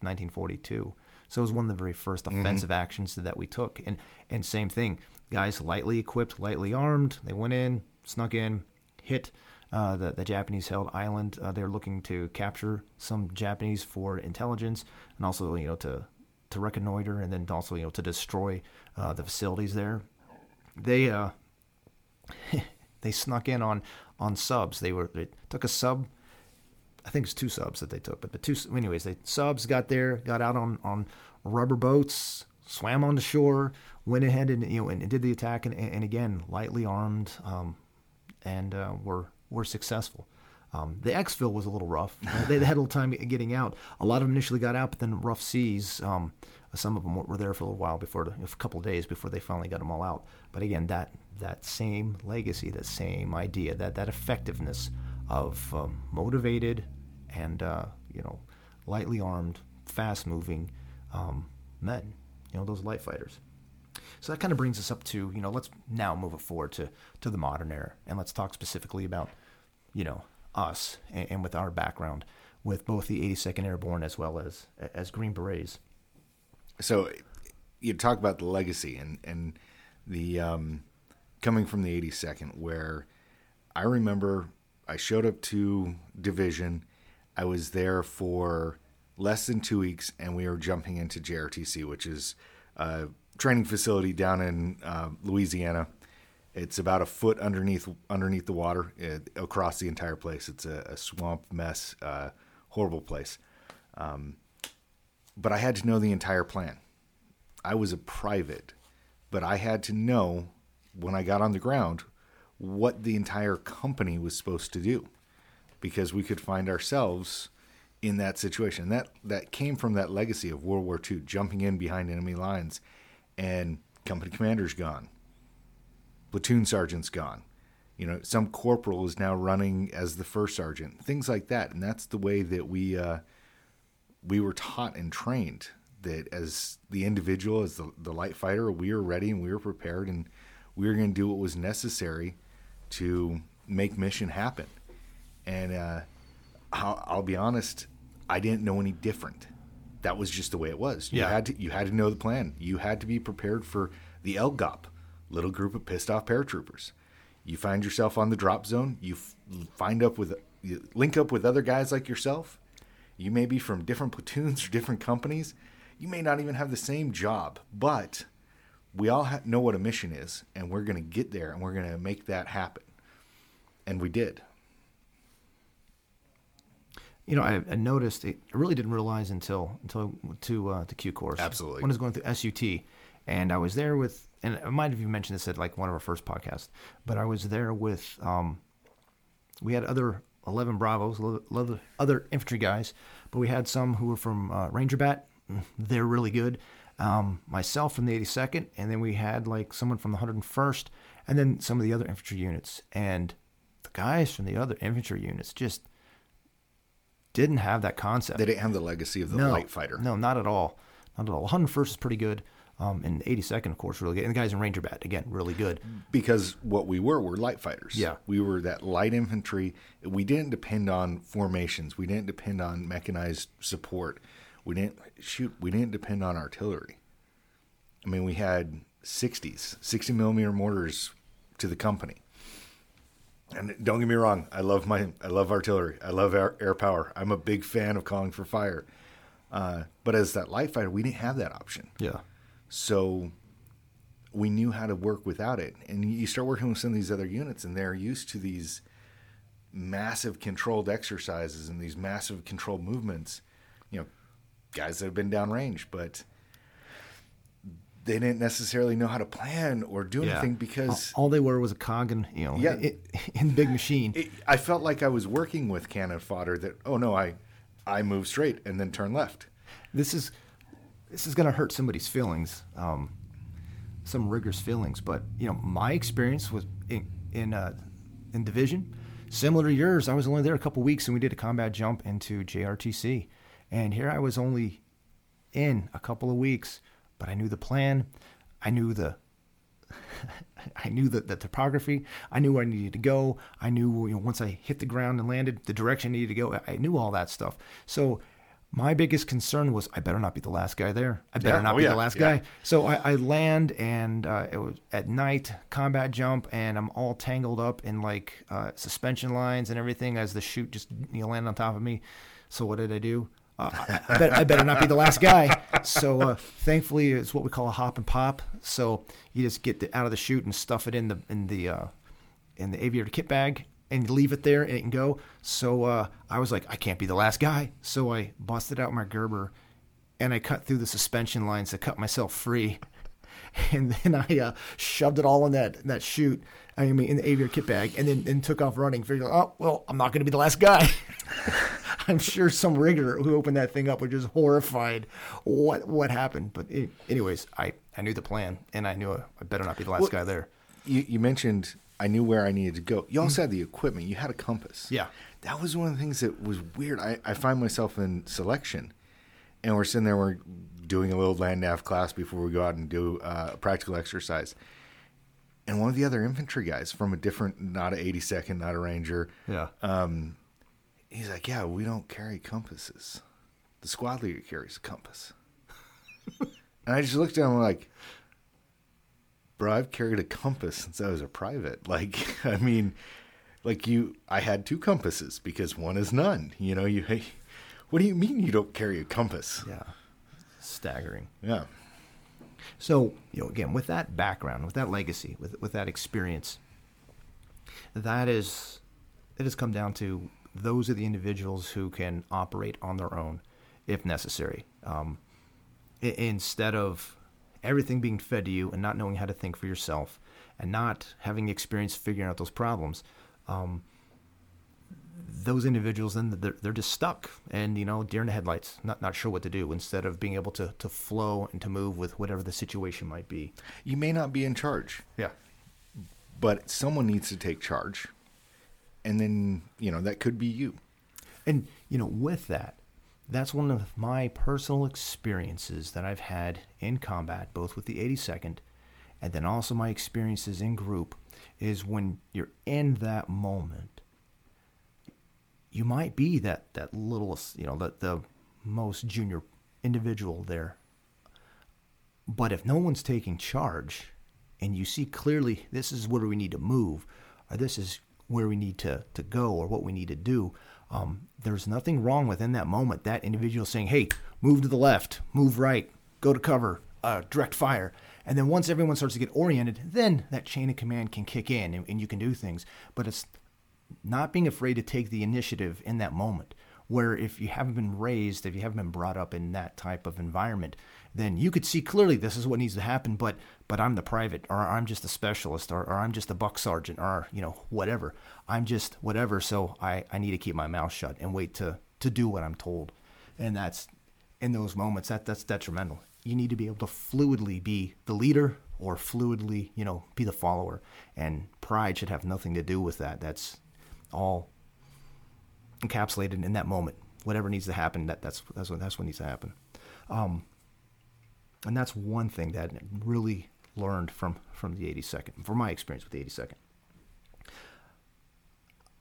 1942. So it was one of the very first offensive actions that we took. And and same thing, guys lightly equipped, lightly armed. They went in, snuck in, hit uh, the, the Japanese held island. Uh, they're looking to capture some Japanese for intelligence and also, you know, to, to reconnoiter and then also, you know, to destroy uh, the facilities there. They, uh, they snuck in on, on subs. They were, they took a sub. I think it's two subs that they took, but the two, anyways, they subs got there, got out on, on rubber boats, swam on the shore, went ahead and, you know, and, did the attack. And, and again, lightly armed, um, and uh, were were successful. Um, the exfil was a little rough. They, had a little time getting out. A lot of them initially got out, but then rough seas. Um, some of them were there for a little while before, a couple days before they finally got them all out. But again, that that same legacy, that same idea, that that effectiveness of um, motivated and uh, you know lightly armed, fast moving um, men. You know those light fighters. So that kind of brings us up to, you know, let's now move it forward to, to the modern era. And let's talk specifically about, you know, us and, and with our background with both the 82nd Airborne as well as as Green Berets. so you talk about the legacy and and the um, coming from the 82nd where i remember i showed up to division i was there for less than two weeks and we were jumping into jrtc which is a training facility down in uh, louisiana it's about a foot underneath underneath the water uh, across the entire place it's a, a swamp mess uh, horrible place but I had to know the entire plan. I was a private, but I had to know when I got on the ground what the entire company was supposed to do because we could find ourselves in that situation. That that came from that legacy of World War II, jumping in behind enemy lines and company commander's gone. Platoon sergeant's gone. You know, some corporal is now running as the first sergeant. Things like that. And that's the way that we uh, we were taught and trained that as the individual, as the, the light fighter, we were ready and we were prepared and we were going to do what was necessary to make mission happen. And uh, I'll, I'll be honest, I didn't know any different. That was just the way it was. You Yeah. had to you had to know the plan. You had to be prepared for the LGOP, little group of pissed off paratroopers. You find yourself on the drop zone. You find up with you link up with other guys like yourself. You may be from different platoons or different companies. You may not even have the same job, but we all ha- know what a mission is, and we're going to get there and we're going to make that happen. And we did. You know, I, I noticed. It, I really didn't realize until until to uh, to Q course. Absolutely. When I was going through SUT, and I was there with, and I might have even mentioned this at like one of our first podcasts, but I was there with, um, we had other 11 Bravos, other, other infantry guys, but we had some who were from uh, Ranger Bat. Mm, they're really good. Um, myself from the 82nd, and then we had like someone from the 101st, and then some of the other infantry units. And the guys from the other infantry units just didn't have that concept. They didn't have the legacy of the no, light fighter. No, not at all. Not at all. 101st is pretty good. Um, and 82nd, of course, really good. And the guys in Ranger Bat, again, really good. Because what we were were light fighters. Yeah. We were that light infantry. We didn't depend on formations. We didn't depend on mechanized support. We didn't shoot. We didn't depend on artillery. I mean, we had 60s, 60 millimeter mortars to the company. And don't get me wrong, I love my I love artillery. I love air, air power. I'm a big fan of calling for fire. Uh, but as that light fighter, we didn't have that option. Yeah. So we knew how to work without it. And you start working with some of these other units, and they're used to these massive controlled exercises and these massive controlled movements. You know, guys that have been downrange, but they didn't necessarily know how to plan or do Yeah. anything because all they were was a cog in, you know, Yeah. i- in the big machine. it, I felt like I was working with cannon fodder. That oh no, I I move straight and then turn left. this is this is going to hurt somebody's feelings, um, some riggers' feelings. But you know, my experience was in in, uh, in division, similar to yours. I was only there a couple weeks, and we did a combat jump into JRTC, and here I was only in a couple of weeks, but I knew the plan, I knew the. I knew the, the topography. I knew where I needed to go. I knew you know, once I hit the ground and landed, the direction I needed to go. I knew all that stuff. So my biggest concern was I better not be the last guy there. I better Yeah. not Oh, be yeah. the last Yeah. guy. So I, I land and uh, it was at night combat jump and I'm all tangled up in like uh, suspension lines and everything as the chute just you know landed on top of me. So what did I do? Uh, I, I, bet, I better not be the last guy. So uh, thankfully it's what we call a hop and pop. So you just get the, out of the chute and stuff it in the in the uh, in the aviator kit bag and leave it there and it can go. So uh, I was like, I can't be the last guy. So I busted out my Gerber and I cut through the suspension lines to cut myself free. And then I uh, shoved it all in that that chute. I mean, in the aviator kit bag, and then and took off running. Figuring, oh well, I'm not going to be the last guy. I'm sure some rigger who opened that thing up was just horrified. What what happened? But it, anyways, I I knew the plan, and I knew I better not be the last Well, guy there. You, you mentioned I knew where I needed to go. You also had the equipment. You had a compass. Yeah. That was one of the things that was weird. I, I find myself in selection, and we're sitting there, we're doing a little land nav class before we go out and do uh, a practical exercise. And one of the other infantry guys from a different, not a 82nd, not a ranger, Yeah. he's like, "Yeah, we don't carry compasses. The squad leader carries a compass." and I just looked at him like, "Bro, I've carried a compass since I was a private. Like, I mean, like you, I had two compasses because one is none. You know, you. Hey, what do you mean you don't carry a compass? yeah. Staggering. Yeah, So, you know, again, with that background, with that legacy, with with that experience, that is it has come down to those are the individuals who can operate on their own if necessary. Um, instead of everything being fed to you and not knowing how to think for yourself and not having the experience figuring out those problems, um, those individuals then they're, they're just stuck and you know deer in the headlights not not sure what to do instead of being able to to flow and to move with whatever the situation might be. You may not be in charge, yeah. But someone needs to take charge, and then you know that could be you. and you know with that that's one of my personal experiences that I've had in combat both with the 82nd and then also my experiences in group is when you're in that moment you might be that that littlest you know the the most junior individual there. But if no one's taking charge and you see clearly this is where we need to move or this is where we need to, to go or what we need to do um, there's nothing wrong within that moment. That individual saying hey move to the left move right go to cover uh, direct fire. And then once everyone starts to get oriented then that chain of command can kick in and, and you can do things. But it's not being afraid to take the initiative in that moment where if you haven't been raised if you haven't been brought up in that type of environment then you could see clearly this is what needs to happen. But but I'm the private, or I'm just a specialist, or, or I'm just a buck sergeant, or you know whatever. I'm just whatever. So I I need to keep my mouth shut and wait to to do what I'm told, and that's in those moments that that's detrimental. You need to be able to fluidly be the leader or fluidly, you know, be the follower. And pride should have nothing to do with that. That's all encapsulated in that moment. Whatever needs to happen, that, that's that's what that's what needs to happen. Um, and that's one thing that I really learned from from the 82nd, from my experience with the 82nd.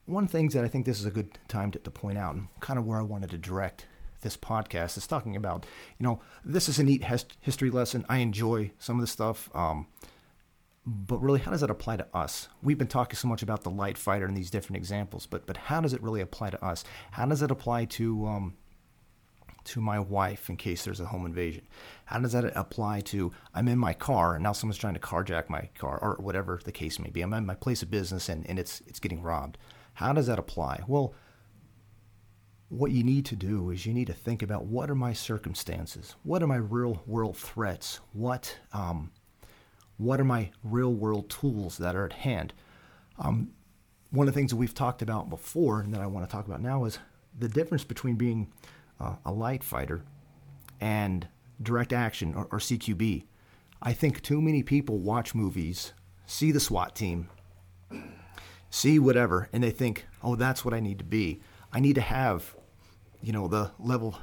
One thing that I think this is a good time to, to point out, and kind of where I wanted to direct this podcast is talking about, you know, this is a neat history lesson. I enjoy some of the stuff. Um, but really, how does that apply to us? We've been talking so much about the light fighter and these different examples, but but how does it really apply to us? How does it apply to um, to my wife in case there's a home invasion? How does that apply to I'm in my car and now someone's trying to carjack my car or whatever the case may be? I'm in my place of business and, and it's it's getting robbed. How does that apply? Well, what you need to do is you need to think about what are my circumstances? What are my real world threats? What um, what are my real world tools that are at hand? Um, one of the things that we've talked about before and that I want to talk about now is the difference between being uh, a light fighter and direct action or, or CQB. I think too many people watch movies, see the SWAT team, see whatever, and they think, oh, that's what I need to be. I need to have, you know, the level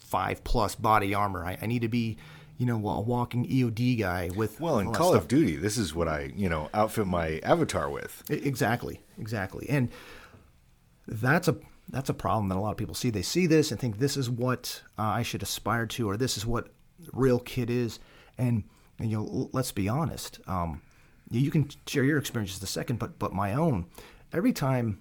five plus body armor. I, I need to be, you know, a walking EOD guy with. Well, in Call of Duty, this is what I, you know, outfit my avatar with. Exactly, exactly, and that's a that's a problem that a lot of people see. They see this and think this is what uh, I should aspire to, or this is what real kid is. And, and you know, let's be honest. Um, you can share your experiences the second, but but my own. Every time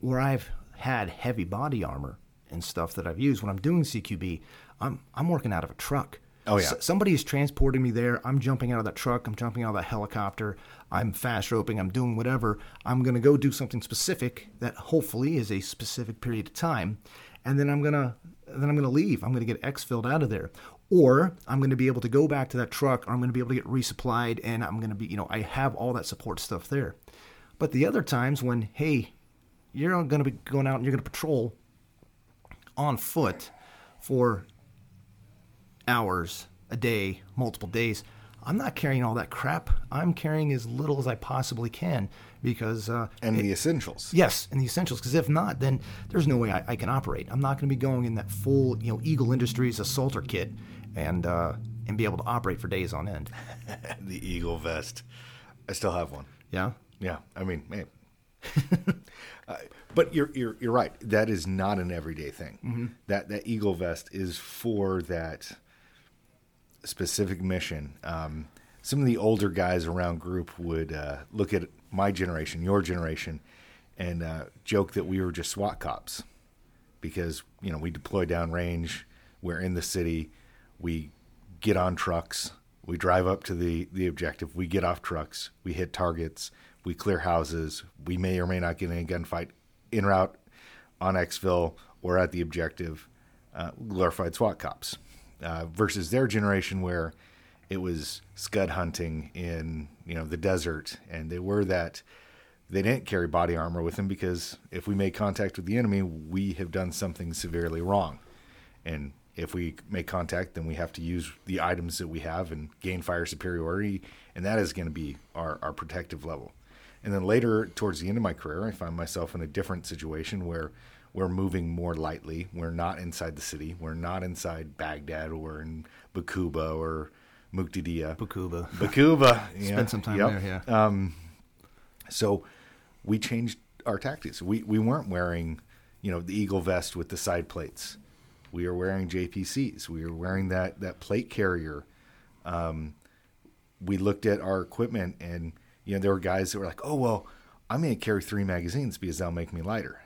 where I've had heavy body armor and stuff that I've used when I'm doing CQB, I'm I'm working out of a truck. Oh yeah. S- somebody is transporting me there. I'm jumping out of that truck. I'm jumping out of that helicopter. I'm fast roping. I'm doing whatever. I'm gonna go do something specific that hopefully is a specific period of time, and then I'm gonna then I'm gonna leave. I'm gonna get X filled out of there, or I'm gonna be able to go back to that truck, or I'm gonna be able to get resupplied, and I'm gonna be you know I have all that support stuff there. But the other times when hey you're to be going out and you're to patrol on foot for hours a day, multiple days. I'm not carrying all that crap. I'm carrying as little as I possibly can because uh, and it, the essentials. Yes, and the essentials. Because if not, then there's no way I, I can operate. I'm not going to be going in that full, you know, Eagle Industries assaulter kit and uh, and be able to operate for days on end. the Eagle vest. I still have one. Yeah. Yeah. I mean, man, uh, but you're, you're you're right. That is not an everyday thing. Mm-hmm. That that eagle vest is for that specific mission. Um, some of the older guys around group would uh, look at my generation, your generation, and uh, joke that we were just SWAT cops because you know we deploy downrange. We're in the city. We get on trucks. We drive up to the the objective. We get off trucks. We hit targets we clear houses. We may or may not get in a gunfight en route on exfil or at the objective. Uh, glorified SWAT cops uh, versus their generation where it was scud hunting in you know the desert, and they were that. They didn't carry body armor with them because if we make contact with the enemy, we have done something severely wrong. And if we make contact, then we have to use the items that we have and gain fire superiority, and that is going to be our, our protective level. And then later, towards the end of my career, I find myself in a different situation where we're moving more lightly. We're not inside the city. We're not inside Baghdad or in Bakuba or Muqdadiyah. Bakuba. Bakuba. yeah. Spent some time yep. there, yeah. Um, so we changed our tactics. We we weren't wearing, you know, the eagle vest with the side plates. We were wearing JPCs. We were wearing that that plate carrier. Um, we looked at our equipment and you know, there were guys that were like, oh, well, I'm going to carry three magazines because that'll make me lighter.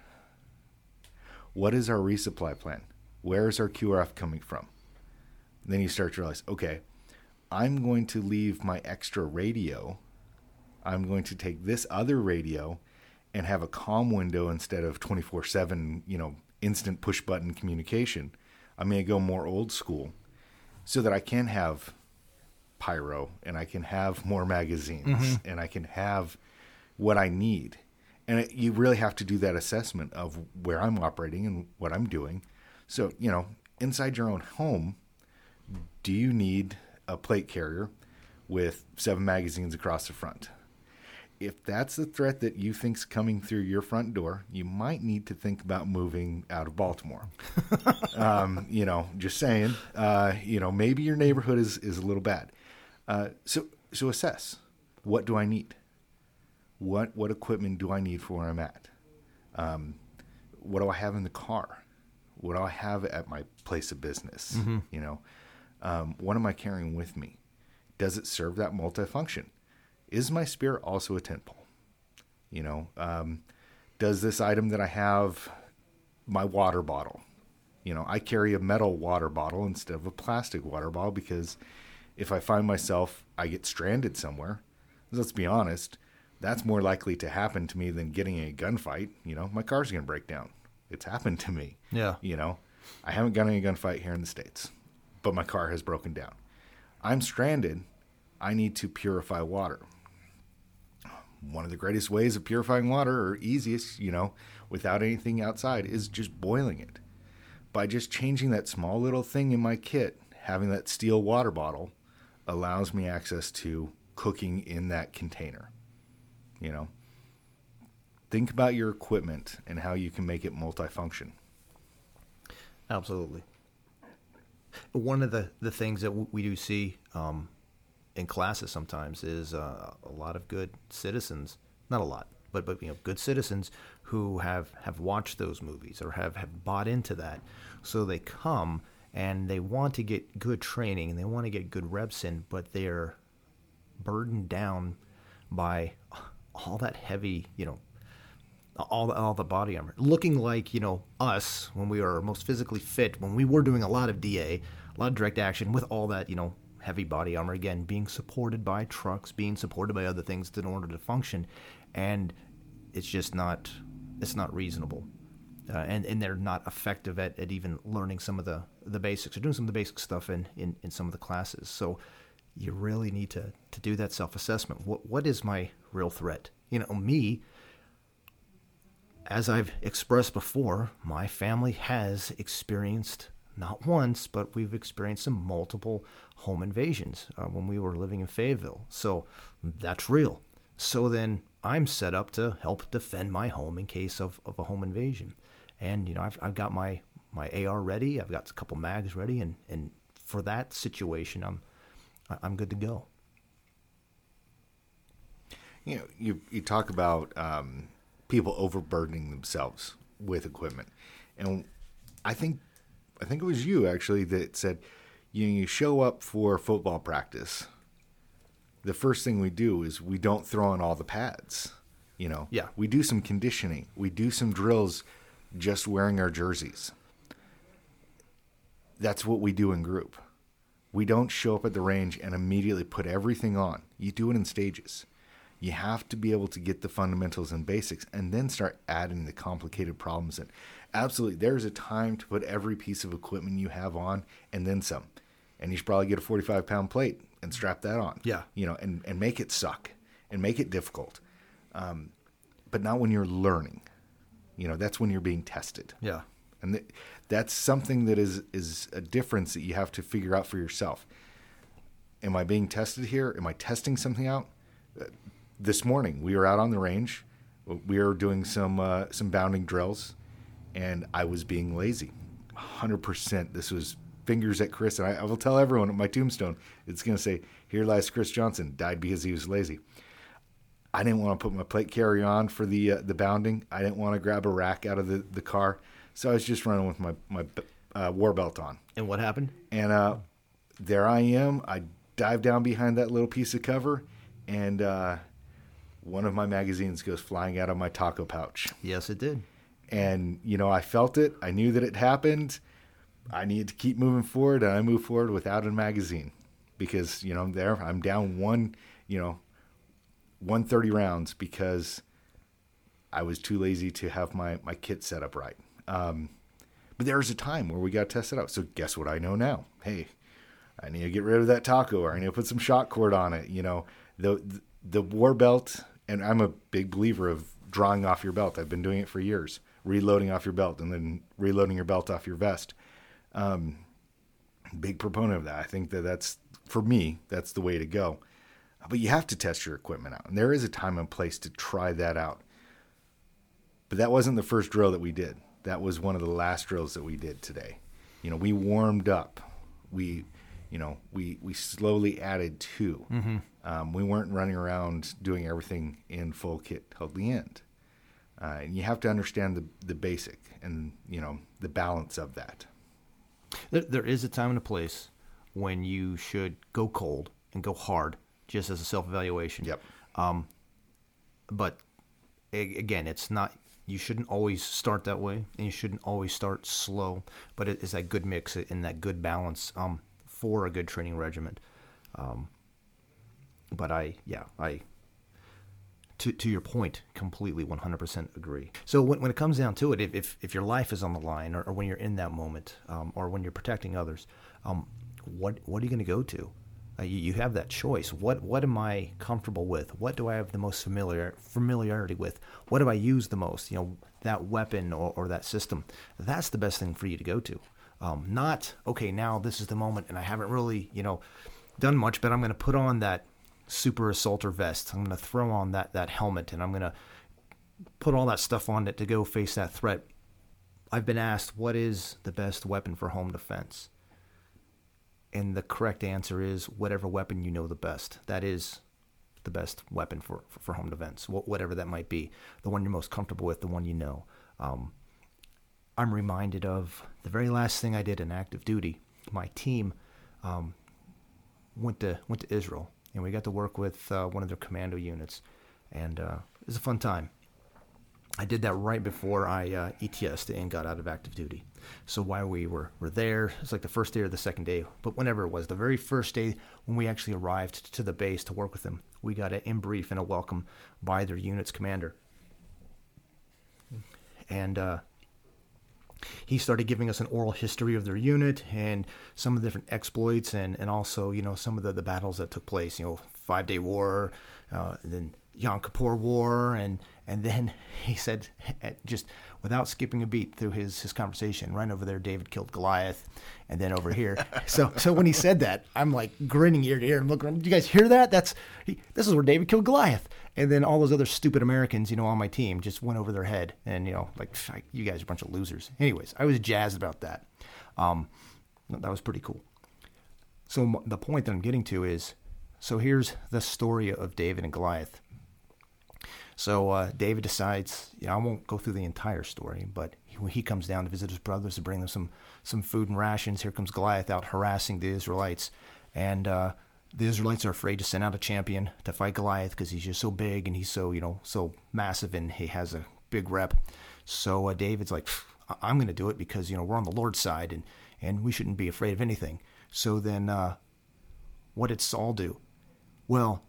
What is our resupply plan? Where is our QRF coming from? And then you start to realize, okay, I'm going to leave my extra radio. I'm going to take this other radio and have a comm window instead of 24 7, you know, instant push button communication. I'm going to go more old school. so that I can have pyro and I can have more magazines mm-hmm. and I can have what I need. And it, you really have to do that assessment of where I'm operating and what I'm doing. So, you know, inside your own home, do you need a plate carrier with seven magazines across the front? If that's the threat that you think's coming through your front door, you might need to think about moving out of Baltimore. um, you know, just saying. Uh, you know, maybe your neighborhood is, is a little bad. Uh, so so assess what do I need? What what equipment do I need for where I'm at? Um, what do I have in the car? What do I have at my place of business? You know, um, what am I carrying with me? Does it serve that multifunction? Is my spear also a tent pole? You know, um, does this item that I have, my water bottle, you know, I carry a metal water bottle instead of a plastic water bottle because if I find myself, I get stranded somewhere, let's be honest, that's more likely to happen to me than getting in a gunfight. You know, my car's going to break down. It's happened to me. Yeah. You know, I haven't gotten in a gunfight here in the States, but my car has broken down. I'm stranded. I need to purify water. One of the greatest ways of purifying water, or easiest, you know, without anything outside, is just boiling it. By just changing that small little thing in my kit, having that steel water bottle allows me access to cooking in that container. You know, think about your equipment and how you can make it multifunction. Absolutely. One of the, the things that we do see um, in classes sometimes is uh, a lot of good citizens, not a lot, but, but you know, good citizens who have, have watched those movies or have, have bought into that. So they come and they want to get good training and they want to get good reps in, but they're burdened down by all that heavy, you know, all the, all the body armor, looking like you know us when we were most physically fit, when we were doing a lot of DA, a lot of direct action with all that you know heavy body armor. Again, being supported by trucks, being supported by other things in order to function, and it's just not it's not reasonable, uh, and and they're not effective at, at even learning some of the the basics or doing some of the basic stuff in in, in some of the classes. So you really need to to do that self assessment. What what is my real threat? You know, me as I've expressed before, my family has experienced not once, but we've experienced some multiple home invasions uh, when we were living in Fayetteville. So that's real. So then I'm set up to help defend my home in case of, of a home invasion. And, you know, I've, I've got my, my AR ready, I've got a couple mags ready, and, and for that situation, I'm, I'm good to go. you know, you you talk about um, people overburdening themselves with equipment, and I think I think it was you actually that said you know, you show up for football practice. The first thing we do is we don't throw on all the pads. You know, Yeah. we do some conditioning, we do some drills, just wearing our jerseys. That's what we do in group. We don't show up at the range and immediately put everything on. You do it in stages. You have to be able to get the fundamentals and basics and then start adding the complicated problems in. Absolutely, there's a time to put every piece of equipment you have on and then some. And you should probably get a 45 pound plate and strap that on. Yeah. You know, and, and make it suck and make it difficult. Um, but not when you're learning. You know, that's when you're being tested Yeah. and th- that's something that is is a difference that you have to figure out for yourself. Am i being tested here? Am i testing something out? Uh, this morning we were out on the range. We were doing some uh, some bounding drills and i was being lazy. 100% this was fingers at chris and i, I will tell everyone at my tombstone it's going to say here lies chris johnson died because he was lazy. I didn't want to put my plate carrier on for the uh, the bounding. I didn't want to grab a rack out of the, the car, so I was just running with my my uh, war belt on. And what happened? And uh, there I am. I dive down behind that little piece of cover, and uh, one of my magazines goes flying out of my taco pouch. Yes, it did. And you know, I felt it. I knew that it happened. I needed to keep moving forward, and I moved forward without a magazine because you know I'm there I'm down one. You know, 130 rounds because I was too lazy to have my, my kit set up right. Um, but there was a time where we got tested out. So guess what I know now? Hey, I need to get rid of that taco, or I need to put some shock cord on it. You know, the the war belt, and I'm a big believer of drawing off your belt. I've been doing it for years, reloading off your belt, and then reloading your belt off your vest. Um, big proponent of that. I think that that's for me, that's the way to go. But you have to test your equipment out, and there is a time and place to try that out. But that wasn't the first drill that we did. That was one of the last drills that we did today. You know, we warmed up. We you know, we we slowly added 2 mm-hmm. um, we weren't running around doing everything in full kit till the end. Uh, and you have to understand the the basic and you know the balance of that. There, there is a time and a place when you should go cold and go hard, just as a self evaluation. Yep. Um, but again, it's not. You shouldn't always start that way, and you shouldn't always start slow. But it is that good mix and that good balance. Um, for a good training regimen. Um, but I, yeah, I, to, to your point, completely 100% agree. So when, when it comes down to it, if, if, if your life is on the line or, or when you're in that moment um, or when you're protecting others, um, what, what are you going to go to? Uh, you, you have that choice. What what am I comfortable with? What do I have the most familiar familiarity with? What do I use the most? You know, that weapon or, or that system. That's the best thing for you to go to. Um, not okay. Now this is the moment, and I haven't really, you know, done much, but I'm going to put on that super assaulter vest. I'm going to throw on that that helmet, and I'm going to put all that stuff on it to go face that threat. I've been asked what is the best weapon for home defense, and the correct answer is whatever weapon you know the best. That is the best weapon for, for, for home defense, whatever that might be. The one you're most comfortable with, the one you know. Um, I'm reminded of the very last thing I did in active duty. My team um, went to went to Israel, and we got to work with uh, one of their commando units, and uh, it was a fun time. I did that right before I uh, ETSed and got out of active duty. So while we were, were there, it's like the first day or the second day, but whenever it was, the very first day when we actually arrived to the base to work with them, we got an in brief and a welcome by their unit's commander. And uh, he started giving us an oral history of their unit and some of the different exploits and, and also, you know, some of the, the battles that took place, you know, Five Day War, uh, then Yom Kippur War, and and then he said, just without skipping a beat through his his conversation, right over there, David killed Goliath, and then over here. so so when he said that, I'm like grinning ear to ear and looking. Did you guys hear that? That's he, this is where David killed Goliath, and then all those other stupid Americans, you know, on my team just went over their head, and you know, like you guys are a bunch of losers. Anyways, I was jazzed about that. Um, that was pretty cool. So the point that I'm getting to is, so here's the story of David and Goliath so uh, David decides, you know, I won't go through the entire story, but he, he comes down to visit his brothers to bring them some some food and rations, here comes Goliath out harassing the Israelites, and uh, the Israelites are afraid to send out a champion to fight Goliath because he's just so big and he's so you know so massive and he has a big rep. So uh, David's like, I'm going to do it because you know we're on the Lord's side and and we shouldn't be afraid of anything. So then, uh, what did Saul do? Well,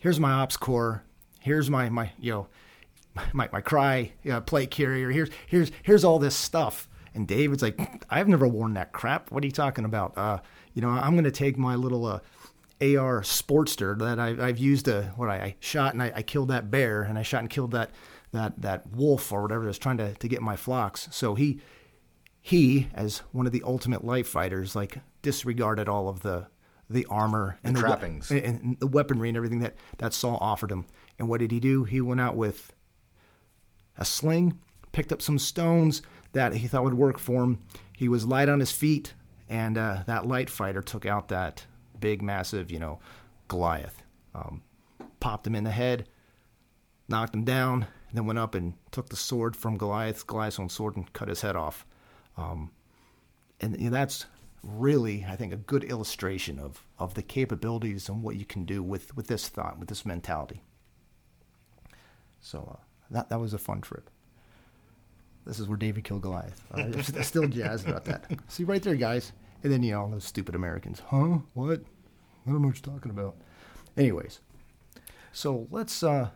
here's my Ops-Core here's my my you know my my Crye uh, plate carrier. Here's here's here's all this stuff. And David's like, I've never worn that crap. What are you talking about? Uh, you know, I'm going to take my little uh, AR Sportster that I, have used. A, what I, I shot and I, I, killed that bear and I shot and killed that that that wolf or whatever that's trying to to get my flocks. So he he, as one of the ultimate life fighters, like disregarded all of the the armor and the, the trappings we- and the weaponry and everything that that Saul offered him. And what did he do? He went out with a sling, picked up some stones that he thought would work for him. He was light on his feet, and uh, that light fighter took out that big, massive, you know, Goliath. Um, popped him in the head, knocked him down, and then went up and took the sword from Goliath, Goliath's own sword, and cut his head off. Um, and you know, that's really, I think, a good illustration of, of the capabilities and what you can do with, with this thought, with this mentality. So uh, that that was a fun trip. This is where David killed Goliath. Uh, I'm still jazzed about that. See right there, guys. And then you know those stupid Americans. Huh? What? I don't know what you're talking about. Anyways, so let's uh,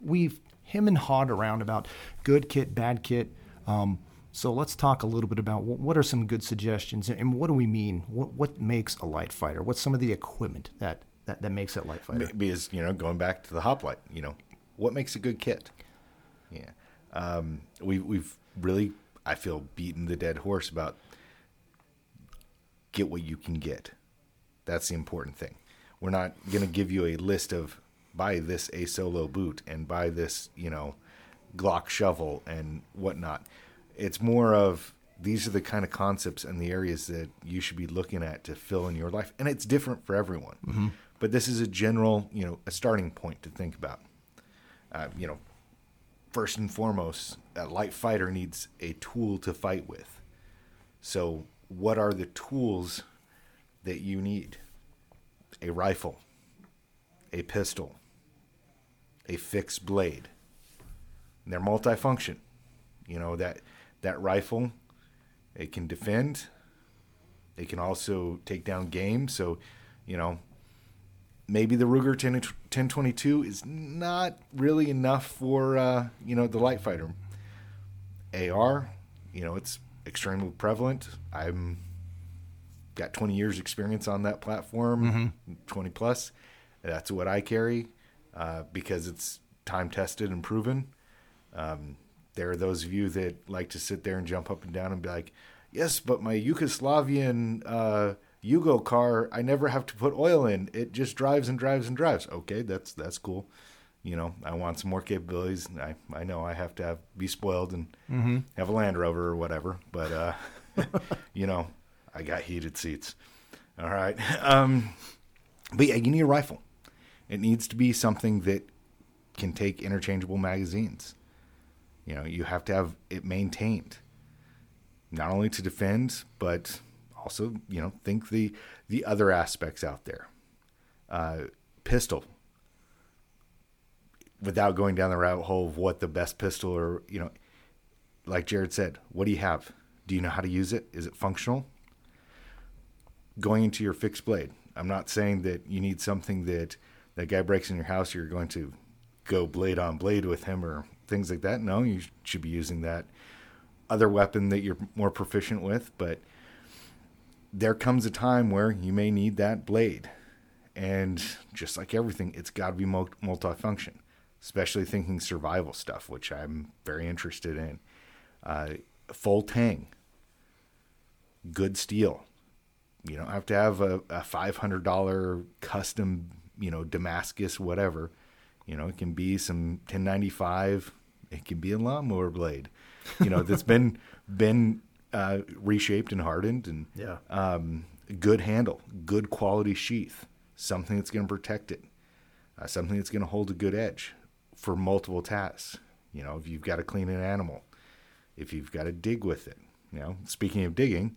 we've him and hawed around about good kit, bad kit. Um, So let's talk a little bit about what, are some good suggestions and what do we mean? What, what makes a light fighter? What's some of the equipment that, that, that makes it light fighter? Because, you know, going back to the hoplite, you know, what makes a good kit? Yeah. Um, we, we've really, I feel, beaten the dead horse about get what you can get. That's the important thing. We're not going to give you a list of buy this a solo boot and buy this, you know, Glock shovel and whatnot. It's more of these are the kind of concepts and the areas that you should be looking at to fill in your life, and it's different for everyone. Mm-hmm. But this is a general, you know, a starting point to think about. Uh, you know, first and foremost, a light fighter needs a tool to fight with. So, what are the tools that you need? A rifle, a pistol, a fixed blade. And they're multifunction. You know that that rifle, it can defend. It can also take down game. So, you know, maybe the Ruger 10, 1022 is not really enough for uh, you know the light fighter. AR, you know, it's extremely prevalent. I'm got 20 years experience on that platform, mm-hmm. 20 plus. That's what I carry uh, because it's time tested and proven. Um, there are those of you that like to sit there and jump up and down and be like, yes, but my Yugoslavian uh, Yugo car, I never have to put oil in. It just drives and drives and drives. Okay, that's that's cool. You know, I want some more capabilities. I I know I have to have, be spoiled and mm-hmm. have a Land Rover or whatever, but uh, you know, I got heated seats. All right, um, but yeah, you need a rifle. It needs to be something that can take interchangeable magazines. You know, you have to have it maintained, not only to defend, but also, you know, think the the other aspects out there. Uh, pistol. Without going down the rabbit hole of what the best pistol or you know, like Jared said, what do you have? Do you know how to use it? Is it functional? Going into your fixed blade. I'm not saying that you need something that that guy breaks in your house, you're going to go blade on blade with him or things like that. No, you should be using that other weapon that you're more proficient with. But there comes a time where you may need that blade. And just like everything, it's got to be multi multifunction, especially thinking survival stuff, which I'm very interested in. Uh, full tang, good steel. You don't have to have a, a $500 custom, you know, Damascus, whatever you know, it can be some 1095. It can be a lawnmower blade, you know, that's been been uh, reshaped and hardened, and yeah, um, good handle, good quality sheath, something that's going to protect it, uh, something that's going to hold a good edge for multiple tasks. You know, if you've got to clean an animal, if you've got to dig with it. You know, speaking of digging,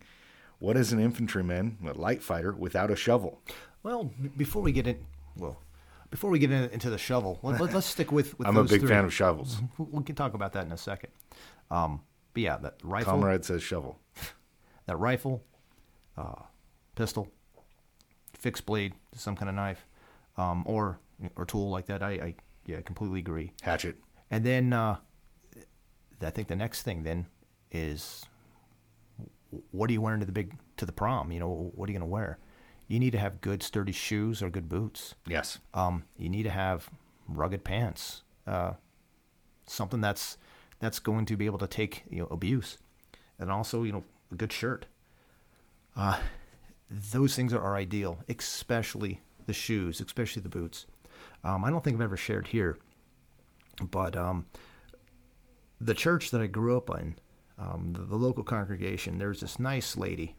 what is an infantryman, a light fighter, without a shovel? Well, before we get in, well, before we get in, into the shovel, let, us stick with. with I'm a big three. fan of shovels. Mm-hmm. We can talk about that in a second. Um, but yeah, that rifle. Comrade says shovel. that rifle, uh, pistol, fixed blade, some kind of knife, um, or or tool like that. I, I yeah, completely agree. Hatchet. And then uh, I think the next thing then is what are you wearing to the big to the prom? You know, what are you going to wear? You need to have good sturdy shoes or good boots. Yes. Um, you need to have rugged pants. Uh, something that's that's going to be able to take you know abuse, and also you know a good shirt. Uh, those things are, are ideal, especially the shoes, especially the boots. Um, I don't think I've ever shared here, but um, the church that I grew up in, um, the, the, local congregation, there's this nice lady,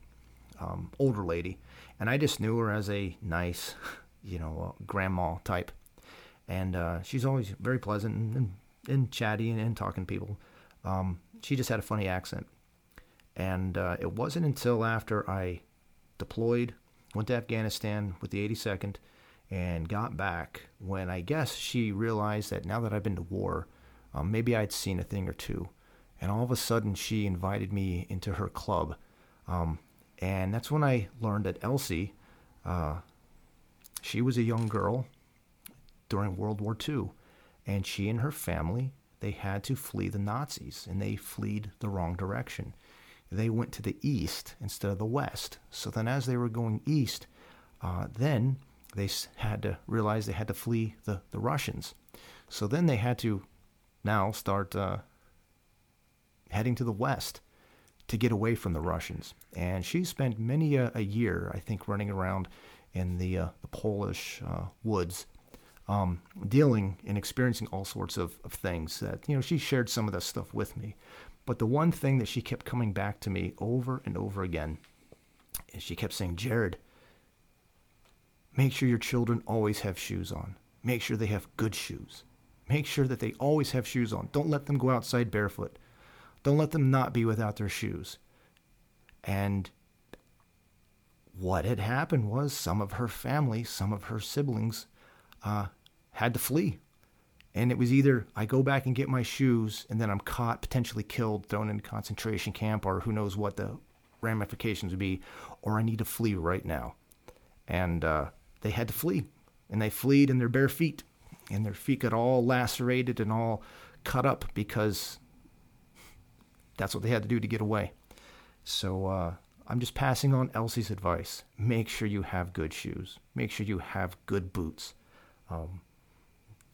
um, older lady, and I just knew her as a nice, you know, uh, grandma type. And uh, she's always very pleasant and, and, chatty and, and, talking to people. Um, she just had a funny accent. And uh, it wasn't until after I deployed, went to Afghanistan with the 82nd, and got back when I guess she realized that now that I've been to war, um, maybe I'd seen a thing or two. And all of a sudden, she invited me into her club. Um, and that's when I learned that Elsie, uh, she was a young girl during World War II, and she and her family they had to flee the Nazis, and they fled the wrong direction. They went to the east instead of the west. So then, as they were going east, uh, then they had to realize they had to flee the, the Russians. So then they had to now start uh, heading to the west to get away from the Russians. And she spent many a, a year, I think, running around in the, uh, the Polish uh, woods, um, dealing and experiencing all sorts of, of things that, you know, she shared some of that stuff with me. But the one thing that she kept coming back to me over and over again is she kept saying, Jared, make sure your children always have shoes on. Make sure they have good shoes. Make sure that they always have shoes on. Don't let them go outside barefoot. Don't let them not be without their shoes. And what had happened was some of her family, some of her siblings, uh, had to flee. And it was either I go back and get my shoes and then I'm caught, potentially killed, thrown in a concentration camp, or who knows what the ramifications would be, or I need to flee right now. And uh, they had to flee. And they fled in their bare feet. And their feet got all lacerated and all cut up because that's what they had to do to get away. So uh, I'm just passing on Elsie's advice. Make sure you have good shoes. Make sure you have good boots. Um,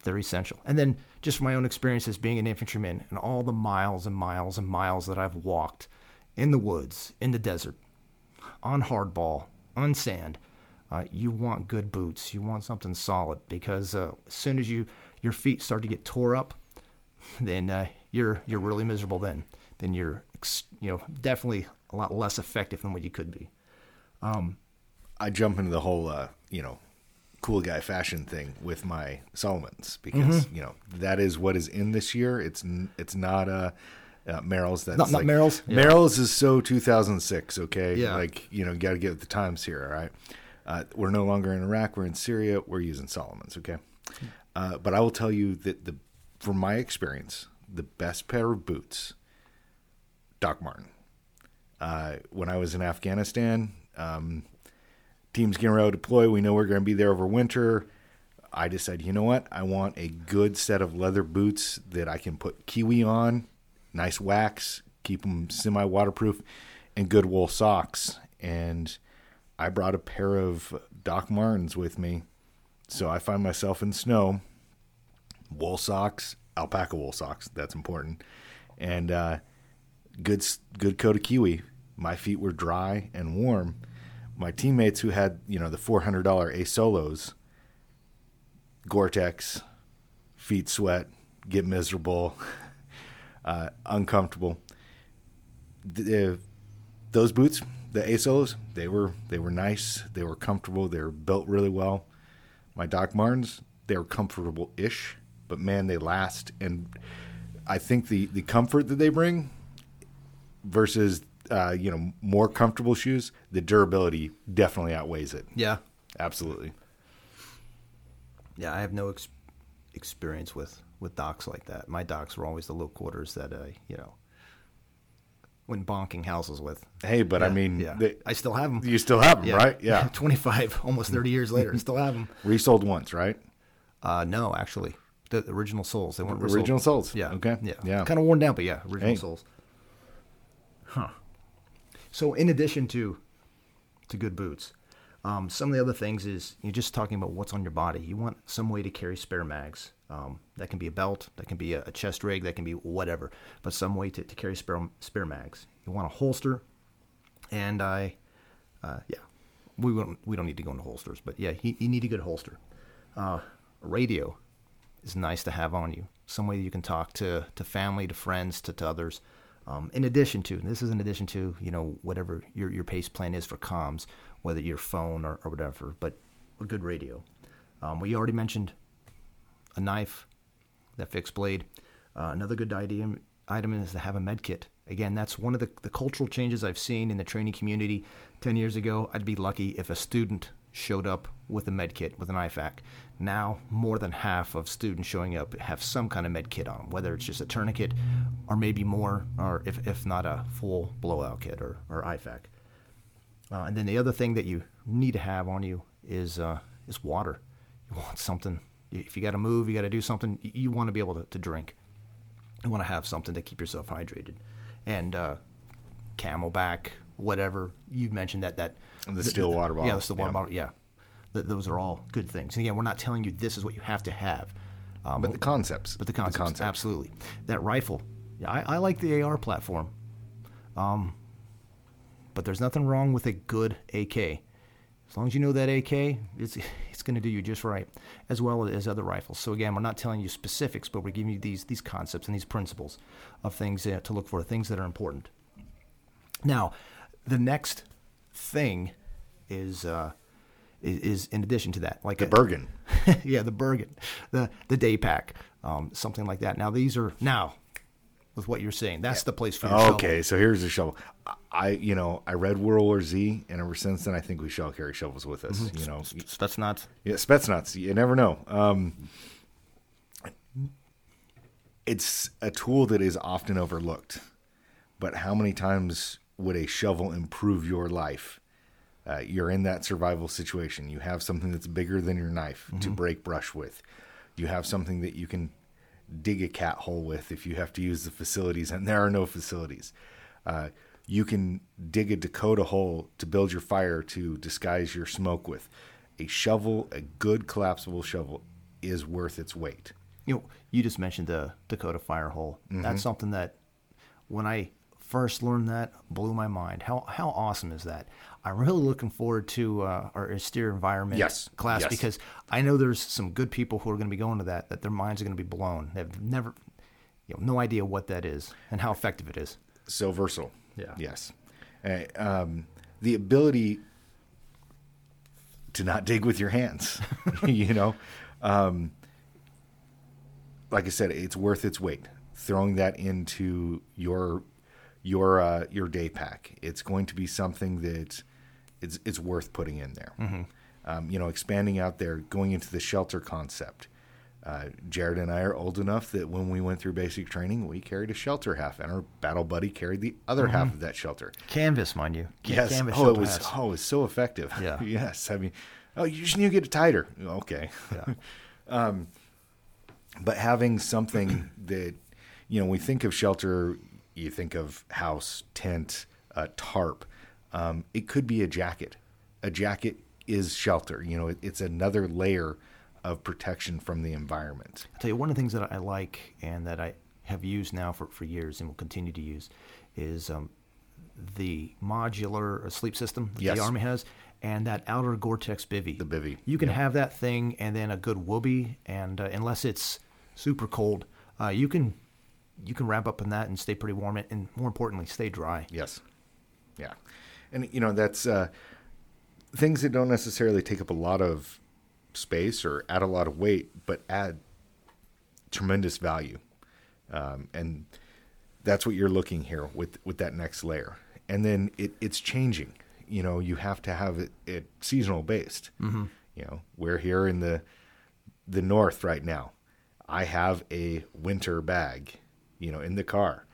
they're essential. And then just my own experience as being an infantryman and all the miles and miles and miles that I've walked in the woods, in the desert, on hardball, on sand. Uh, you want good boots. You want something solid because uh, as soon as you your feet start to get tore up, then uh, you're you're really miserable. Then then you're you know definitely a lot less effective than what you could be. Um, I jump into the whole uh, you know cool guy fashion thing with my Salomons because mm-hmm. you know that is what is in this year. It's it's not a uh, uh, Merrell's. That's not, not like, Merrell's. Yeah. Merrell's is so 2006. Okay, yeah. Like you know, got to get with the times here. All right. Uh, we're no longer in Iraq. We're in Syria. We're using Salomons. Okay. Uh, but I will tell you that the, from my experience, the best pair of boots Doc Marten. Uh, when I was in Afghanistan, um, teams getting ready to deploy. We know we're going to be there over winter. I decided, you know what? I want a good set of leather boots that I can put kiwi on, nice wax, keep them semi waterproof, and good wool socks. And I brought a pair of Doc Martens with me. So I find myself in snow, wool socks, alpaca wool socks. That's important. And uh, good good coat of kiwi. My feet were dry and warm. My teammates who had you know the four hundred dollar Asolos, Gore-Tex, feet sweat, get miserable, uh, uncomfortable. The, uh, those boots, the Asolos, they were they were nice. They were comfortable. They were built really well. My Doc Martens, they were comfortable ish, but man, they last. And I think the the comfort that they bring versus uh, you know more comfortable shoes, the durability definitely outweighs it. Yeah, absolutely. Yeah, I have no ex- experience with with docs like that. My docs were always the low quarters that uh, you know went bonking houses with. Hey, but yeah, I mean, yeah. They, I still have them. You still have them, yeah. right? Yeah, twenty five, almost thirty years later, I still have them. Resold once, right? Uh, no, actually, the original soles. They weren't original soles. Yeah. Okay. Yeah. Yeah. Kind of worn down, but yeah, original hey. soles. So in addition to to good boots, um, some of the other things is you're just talking about what's on your body. You want some way to carry spare mags. Um, that can be a belt, that can be a, chest rig, that can be whatever, but some way to, to carry spare spare mags. You want a holster, and I, uh, yeah, we don't we don't need to go into holsters, but yeah, you, you need a good holster. Uh, a radio is nice to have on you. Some way you can talk to to family, to friends, to, to others. Um, in addition to, this is in addition to, you know, whatever your, your pace plan is for comms, whether your phone or, or whatever, but a good radio. Um, we already mentioned a knife, that fixed blade. Uh, another good item, item is to have a med kit. Again, that's one of the, the cultural changes I've seen in the training community. 10 years ago, I'd be lucky if a student showed up with a med kit, with an IFAK. Now, more than half of students showing up have some kind of med kit on them, whether it's just a tourniquet or maybe more, or if, if not a full blowout kit or, or IFAK. Uh, and then the other thing that you need to have on you is, uh, is water. You want something, if you got to move, you got to do something, you want to be able to, to drink. You want to have something to keep yourself hydrated, and uh, CamelBak, whatever you mentioned that that The still water bottle. Yeah, the still water Yeah. bottle. Yeah, Th- those are all good things. And again, we're not telling you this is what you have to have. Um, But the concepts. but the concepts, absolutely. That rifle, yeah, I, I like the AR platform. Um, but there's nothing wrong with a good AK. As long as you know that AK, it's it's going to do you just right, as well as other rifles. So again, we're not telling you specifics, but we're giving you these these concepts and these principles of things to look for, things that are important. Now, the next thing is uh, is, is in addition to that, like The a- Bergen. yeah, the Bergen, the the day pack, um, something like that. Now these are now with what you're saying. That's the place for your shovel. Okay, so here's the shovel. I, you know, I read World War Z, and ever since then, I think we shall carry shovels with us. Mm-hmm. You know, that's yeah, Spetsnaz. You never know. Um, it's a tool that is often overlooked, but how many times would a shovel improve your life? Uh, you're in that survival situation. You have something that's bigger than your knife to break brush with. You have something that you can dig a cat hole with if you have to use the facilities, and there are no facilities. Uh, you can dig a Dakota hole to build your fire to disguise your smoke with. A shovel, a good collapsible shovel, is worth its weight. you know, you just mentioned the Dakota fire hole. Mm-hmm. That's something that when I first learned that blew my mind. How how awesome is that? I'm really looking forward to uh, our austere environment Yes, class yes. because I know there's some good people who are going to be going to that that their minds are going to be blown. They've never, you know, no idea what that is and how effective it is. so versatile. Yeah. Yes. Uh, um, the ability to not dig with your hands, you know, um, like I said, it's worth its weight. Throwing that into your your uh, your day pack, it's going to be something that it's it's worth putting in there. Um, you know, expanding out there, going into the shelter concept. Uh, Jared and I are old enough that when we went through basic training, we carried a shelter half, and our battle buddy carried the other half of that shelter. Canvas, mind you. Yes. Canvas oh, it was oh, it was so effective. Yeah. yes. I mean, oh, you just need to get it tighter. Okay. Yeah. um, but having something that you know, we think of shelter, you think of house, tent, uh, tarp. Um, it could be a jacket. A jacket is shelter. You know, it, it's another layer of protection from the environment. I'll tell you one of the things that I like and that I have used now for, for years and will continue to use is um, the modular uh, sleep system that Yes. the Army has and that outer Gore-Tex bivy. The bivy, You can have that thing and then a good woobie, and uh, unless it's super cold, uh, you can you can wrap up in that and stay pretty warm and, and more importantly, stay dry. Yes. Yeah. And, you know, that's uh, things that don't necessarily take up a lot of space or add a lot of weight, but add tremendous value. Um, and that's what you're looking here with, with that next layer. And then it, it's changing. You know, you have to have it, it seasonal based. Mm-hmm. You know, we're here in the the north right now. I have a winter bag, you know, in the car.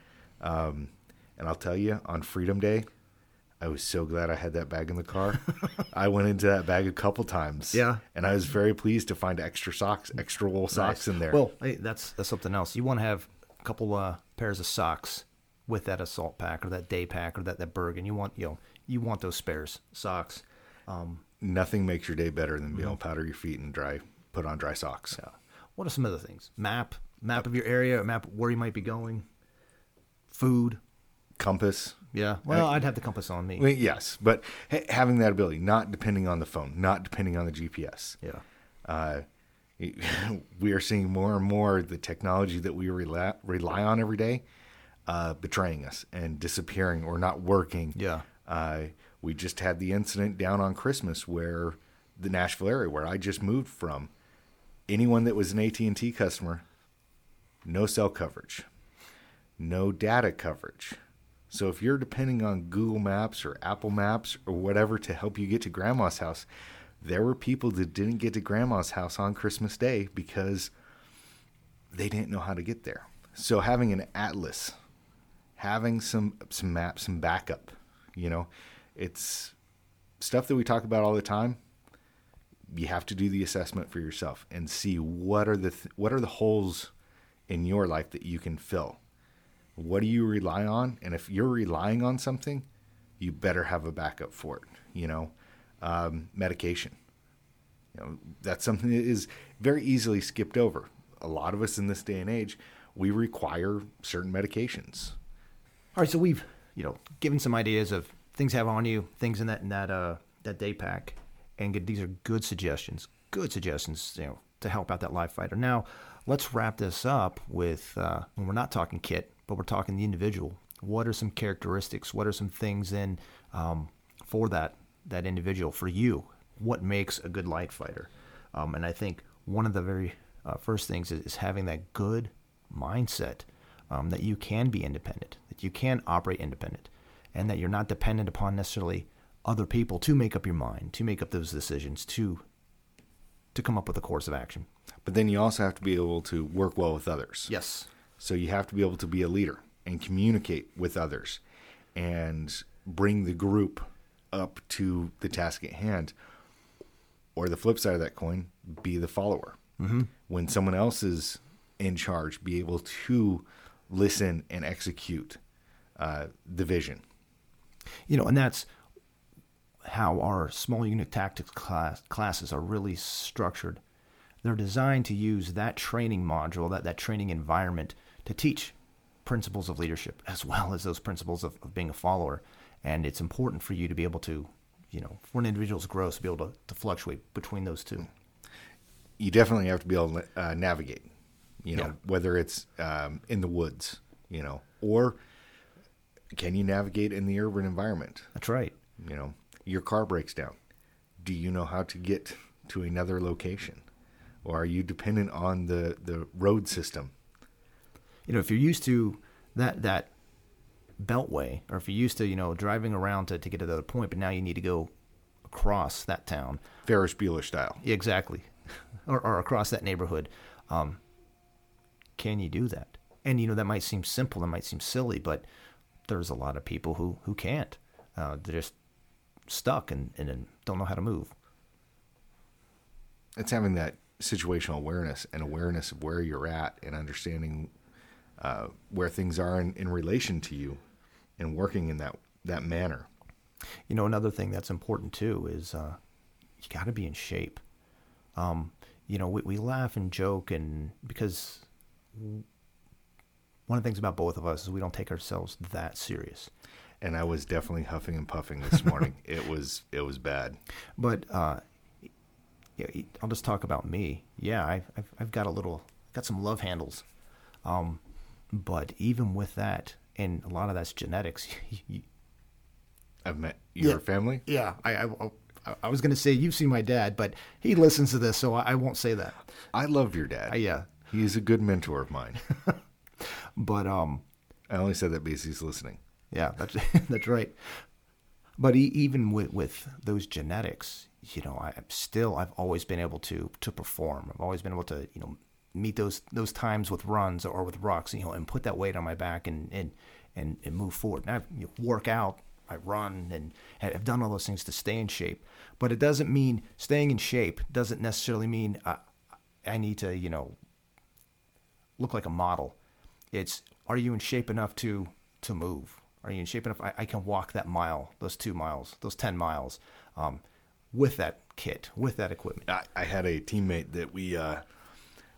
Um, and I'll tell you, on Freedom Day, I was so glad I had that bag in the car. I went into that bag a couple times. Yeah. And I was very pleased to find extra socks, extra wool socks in there. Well, hey, that's that's something else. You want to have a couple uh, pairs of socks with that assault pack or that day pack or that that Bergen. You want you know you want those spares socks. Um, Nothing makes your day better than being able to powder your feet and dry, put on dry socks. yeah. What are some other things? Map map of your area, a map where you might be going. Food. Compass. Yeah. Well, I'd have the compass on me. Well, yes, but ha- having that ability, not depending on the phone, not depending on the GPS. Yeah. Uh, we are seeing more and more the technology that we rely, rely on every day uh, betraying us and disappearing or not working. Yeah. Uh, we just had the incident down on Christmas where the Nashville area where I just moved from, anyone that was an AT&T customer, no cell coverage, no data coverage. So if you're depending on Google Maps or Apple Maps or whatever to help you get to grandma's house, there were people that didn't get to grandma's house on Christmas Day because they didn't know how to get there. So having an atlas, having some some maps, some backup, you know, it's stuff that we talk about all the time. You have to do the assessment for yourself and see what are the th- what are the holes in your life that you can fill. What do you rely on? And if you're relying on something, you better have a backup for it. You know, um, medication. You know, that's something that is very easily skipped over. A lot of us in this day and age, we require certain medications. All right, so we've you know given some ideas of things have on you, things in that in that uh that day pack, and these are good suggestions, good suggestions, you know, to help out that light fighter. Now, let's wrap this up with uh, when we're not talking kit, but we're talking the individual. What are some characteristics? What are some things in um, for that that individual for you? What makes a good light fighter? Um, and I think one of the very uh, first things is, is, having that good mindset um, that you can be independent, that you can operate independent, and that you're not dependent upon necessarily other people to make up your mind, to make up those decisions, to to come up with a course of action. But then you also have to be able to work well with others. Yes. So you have to be able to be a leader and communicate with others and bring the group up to the task at hand. Or the flip side of that coin, be the follower. Mm-hmm. When someone else is in charge, be able to listen and execute uh, the vision. You know, and that's how our small unit tactics class, classes are really structured. They're designed to use that training module, that, that training environment, to teach principles of leadership as well as those principles of, of being a follower. And it's important for you to be able to, you know, for an individual's growth, to be able to, to fluctuate between those two. You definitely have to be able to uh, navigate, you know, yeah. whether it's um, in the woods, you know, or can you navigate in the urban environment? That's right. You know, your car breaks down. Do you know how to get to another location? Or are you dependent on the, the road system? You know, if you're used to that that beltway, or if you're used to, you know, driving around to, to get to the other point, but now you need to go across that town. Ferris Bueller style. Exactly. or, or across that neighborhood. Um, can you do that? And, you know, that might seem simple, that might seem silly, but there's a lot of people who, who can't. Uh, they're just stuck and, and don't know how to move. It's having that situational awareness and awareness of where you're at and understanding uh, where things are in, in relation to you and working in that, that manner. You know, another thing that's important too is uh, you got to be in shape. Um, you know, we, we laugh and joke, and because one of the things about both of us is we don't take ourselves that serious and I was definitely huffing and puffing this morning. it was it was bad. But uh, yeah, I'll just talk about me. Yeah, I've I've, I've got a little got some love handles, um, but even with that, and a lot of that's genetics. I've met your yeah, family. Yeah, I, I I was going to say you've seen my dad, but he listens to this, so I won't say that. I love your dad. Uh, yeah, he's a good mentor of mine. but um, I only said that because he's listening. Yeah, that's that's right. But even with with those genetics, you know, I still I've always been able to to perform. I've always been able to you know meet those those times with runs or with rucks, you know, and put that weight on my back and and and, and move forward. And I you know, work out, I run, and I've done all those things to stay in shape. But it doesn't mean staying in shape doesn't necessarily mean I, I need to you know look like a model. It's are you in shape enough to to move? Are you in shape enough? I, I can walk that mile, those two miles, those 10 miles um, with that kit, with that equipment. I, I had a teammate that we, uh,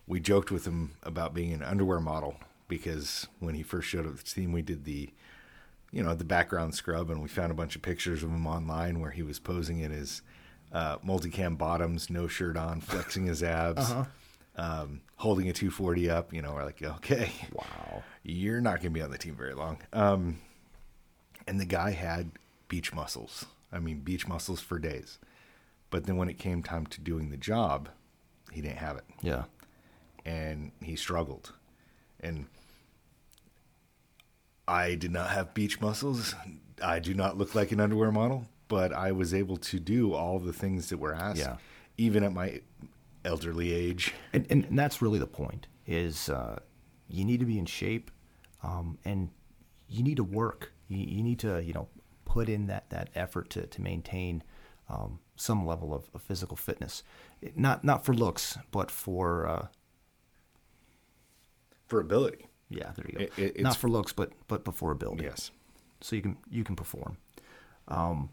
we joked with him about being an underwear model because when he first showed up to the team, we did the, you know, the background scrub and we found a bunch of pictures of him online where he was posing in his uh, multicam bottoms, no shirt on, flexing his abs. Uh-huh. Um, holding a 240 up, you know, we're like, okay, wow, you're not going to be on the team very long. Um, and the guy had beach muscles. I mean, beach muscles for days. But then when it came time to doing the job, he didn't have it. Yeah. And he struggled. And I did not have beach muscles. I do not look like an underwear model, but I was able to do all the things that were asked, yeah. even at my elderly age. And, and, and that's really the point: is uh, you need to be in shape, um, and you need to work you, you need to you know put in that that effort to to maintain um, some level of, of, physical fitness, not not for looks, but for uh, for ability. Yeah, there you go. It- Not for looks, but but before ability. Yes. so you can you can perform. Um,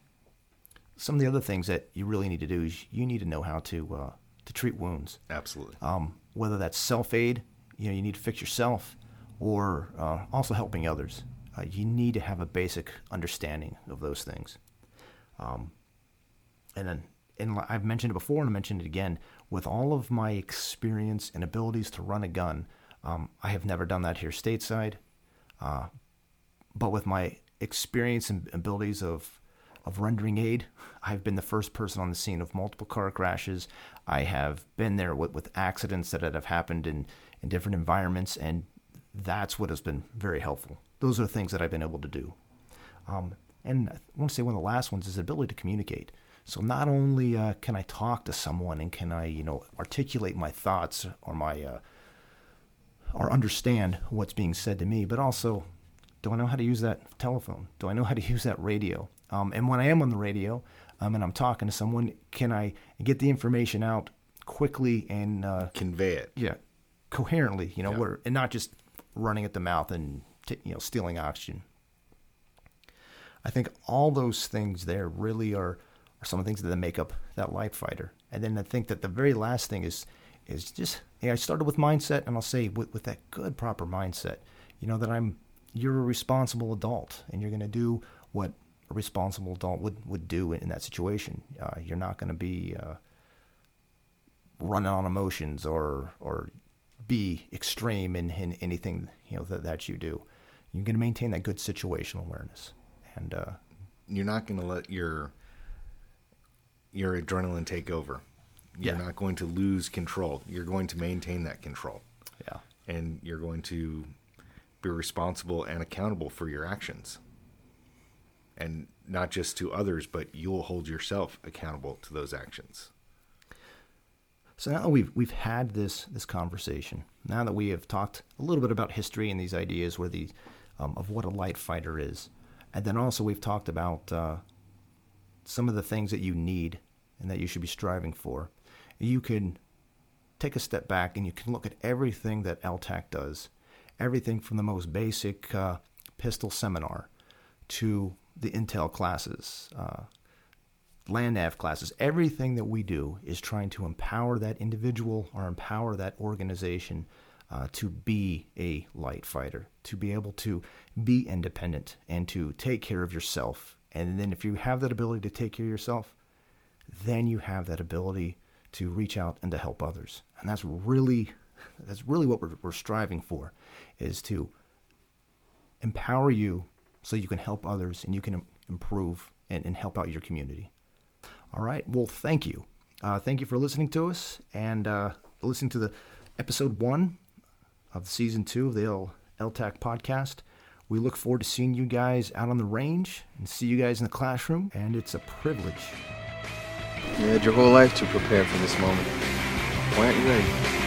some of the other things that you really need to do is you need to know how to uh, to treat wounds. Absolutely. Um, whether that's self aid, you know, you need to fix yourself, or uh, also helping others. Uh, you need to have a basic understanding of those things. Um, and then, and I've mentioned it before, and I mentioned it again. With all of my experience and abilities to run a gun, um, I have never done that here stateside. Uh, but with my experience and abilities of of rendering aid, I've been the first person on the scene of multiple car crashes. I have been there with, with accidents that have happened in, in different environments, and that's what has been very helpful. Those are the things that I've been able to do. Um, and I want to say one of the last ones is the ability to communicate. So not only uh, can I talk to someone and can I, you know, articulate my thoughts or my uh, or understand what's being said to me, but also, do I know how to use that telephone? Do I know how to use that radio? Um, and when I am on the radio um, and I'm talking to someone, can I get the information out quickly and uh, Convey it. yeah, coherently? You know, Yeah. where and not just running at the mouth and t- you know stealing oxygen. I think all those things there really are, are some of the things that make up that light fighter. And then I think that the very last thing is is just yeah, I started with mindset and I'll say with, with that good proper mindset, you know, that I'm you're a responsible adult and you're gonna do what a responsible adult would, would do in, that situation. Uh, you're not gonna be uh, running on emotions or or be extreme in, in anything you know that, that you do. You're gonna maintain that good situational awareness. And uh, You're not going to let your your adrenaline take over. You're Yeah. not going to lose control. You're going to maintain that control. yeah. and you're going to be responsible and accountable for your actions. And not just to others, but you'll hold yourself accountable to those actions. So now that we've we've had this this conversation, now that we have talked a little bit about history and these ideas where the um, of what a light fighter is, and then also we've talked about uh, some of the things that you need and that you should be striving for. You can take a step back and you can look at everything that LTAC does, everything from the most basic uh, pistol seminar to the Intel classes, uh, land nav classes, everything that we do is trying to empower that individual or empower that organization uh, to be a light fighter, to be able to be independent and to take care of yourself. And then if you have that ability to take care of yourself, then you have that ability to reach out and to help others. And that's really that's really what we're, we're striving for is to empower you so you can help others and you can improve and, and help out your community. All right. Well, thank you. Uh, thank you for listening to us and uh, listening to the episode one of season two of the L- LTAC podcast. We look forward to seeing you guys out on the range and see you guys in the classroom. And it's a privilege. You had your whole life to prepare for this moment. Why aren't you ready?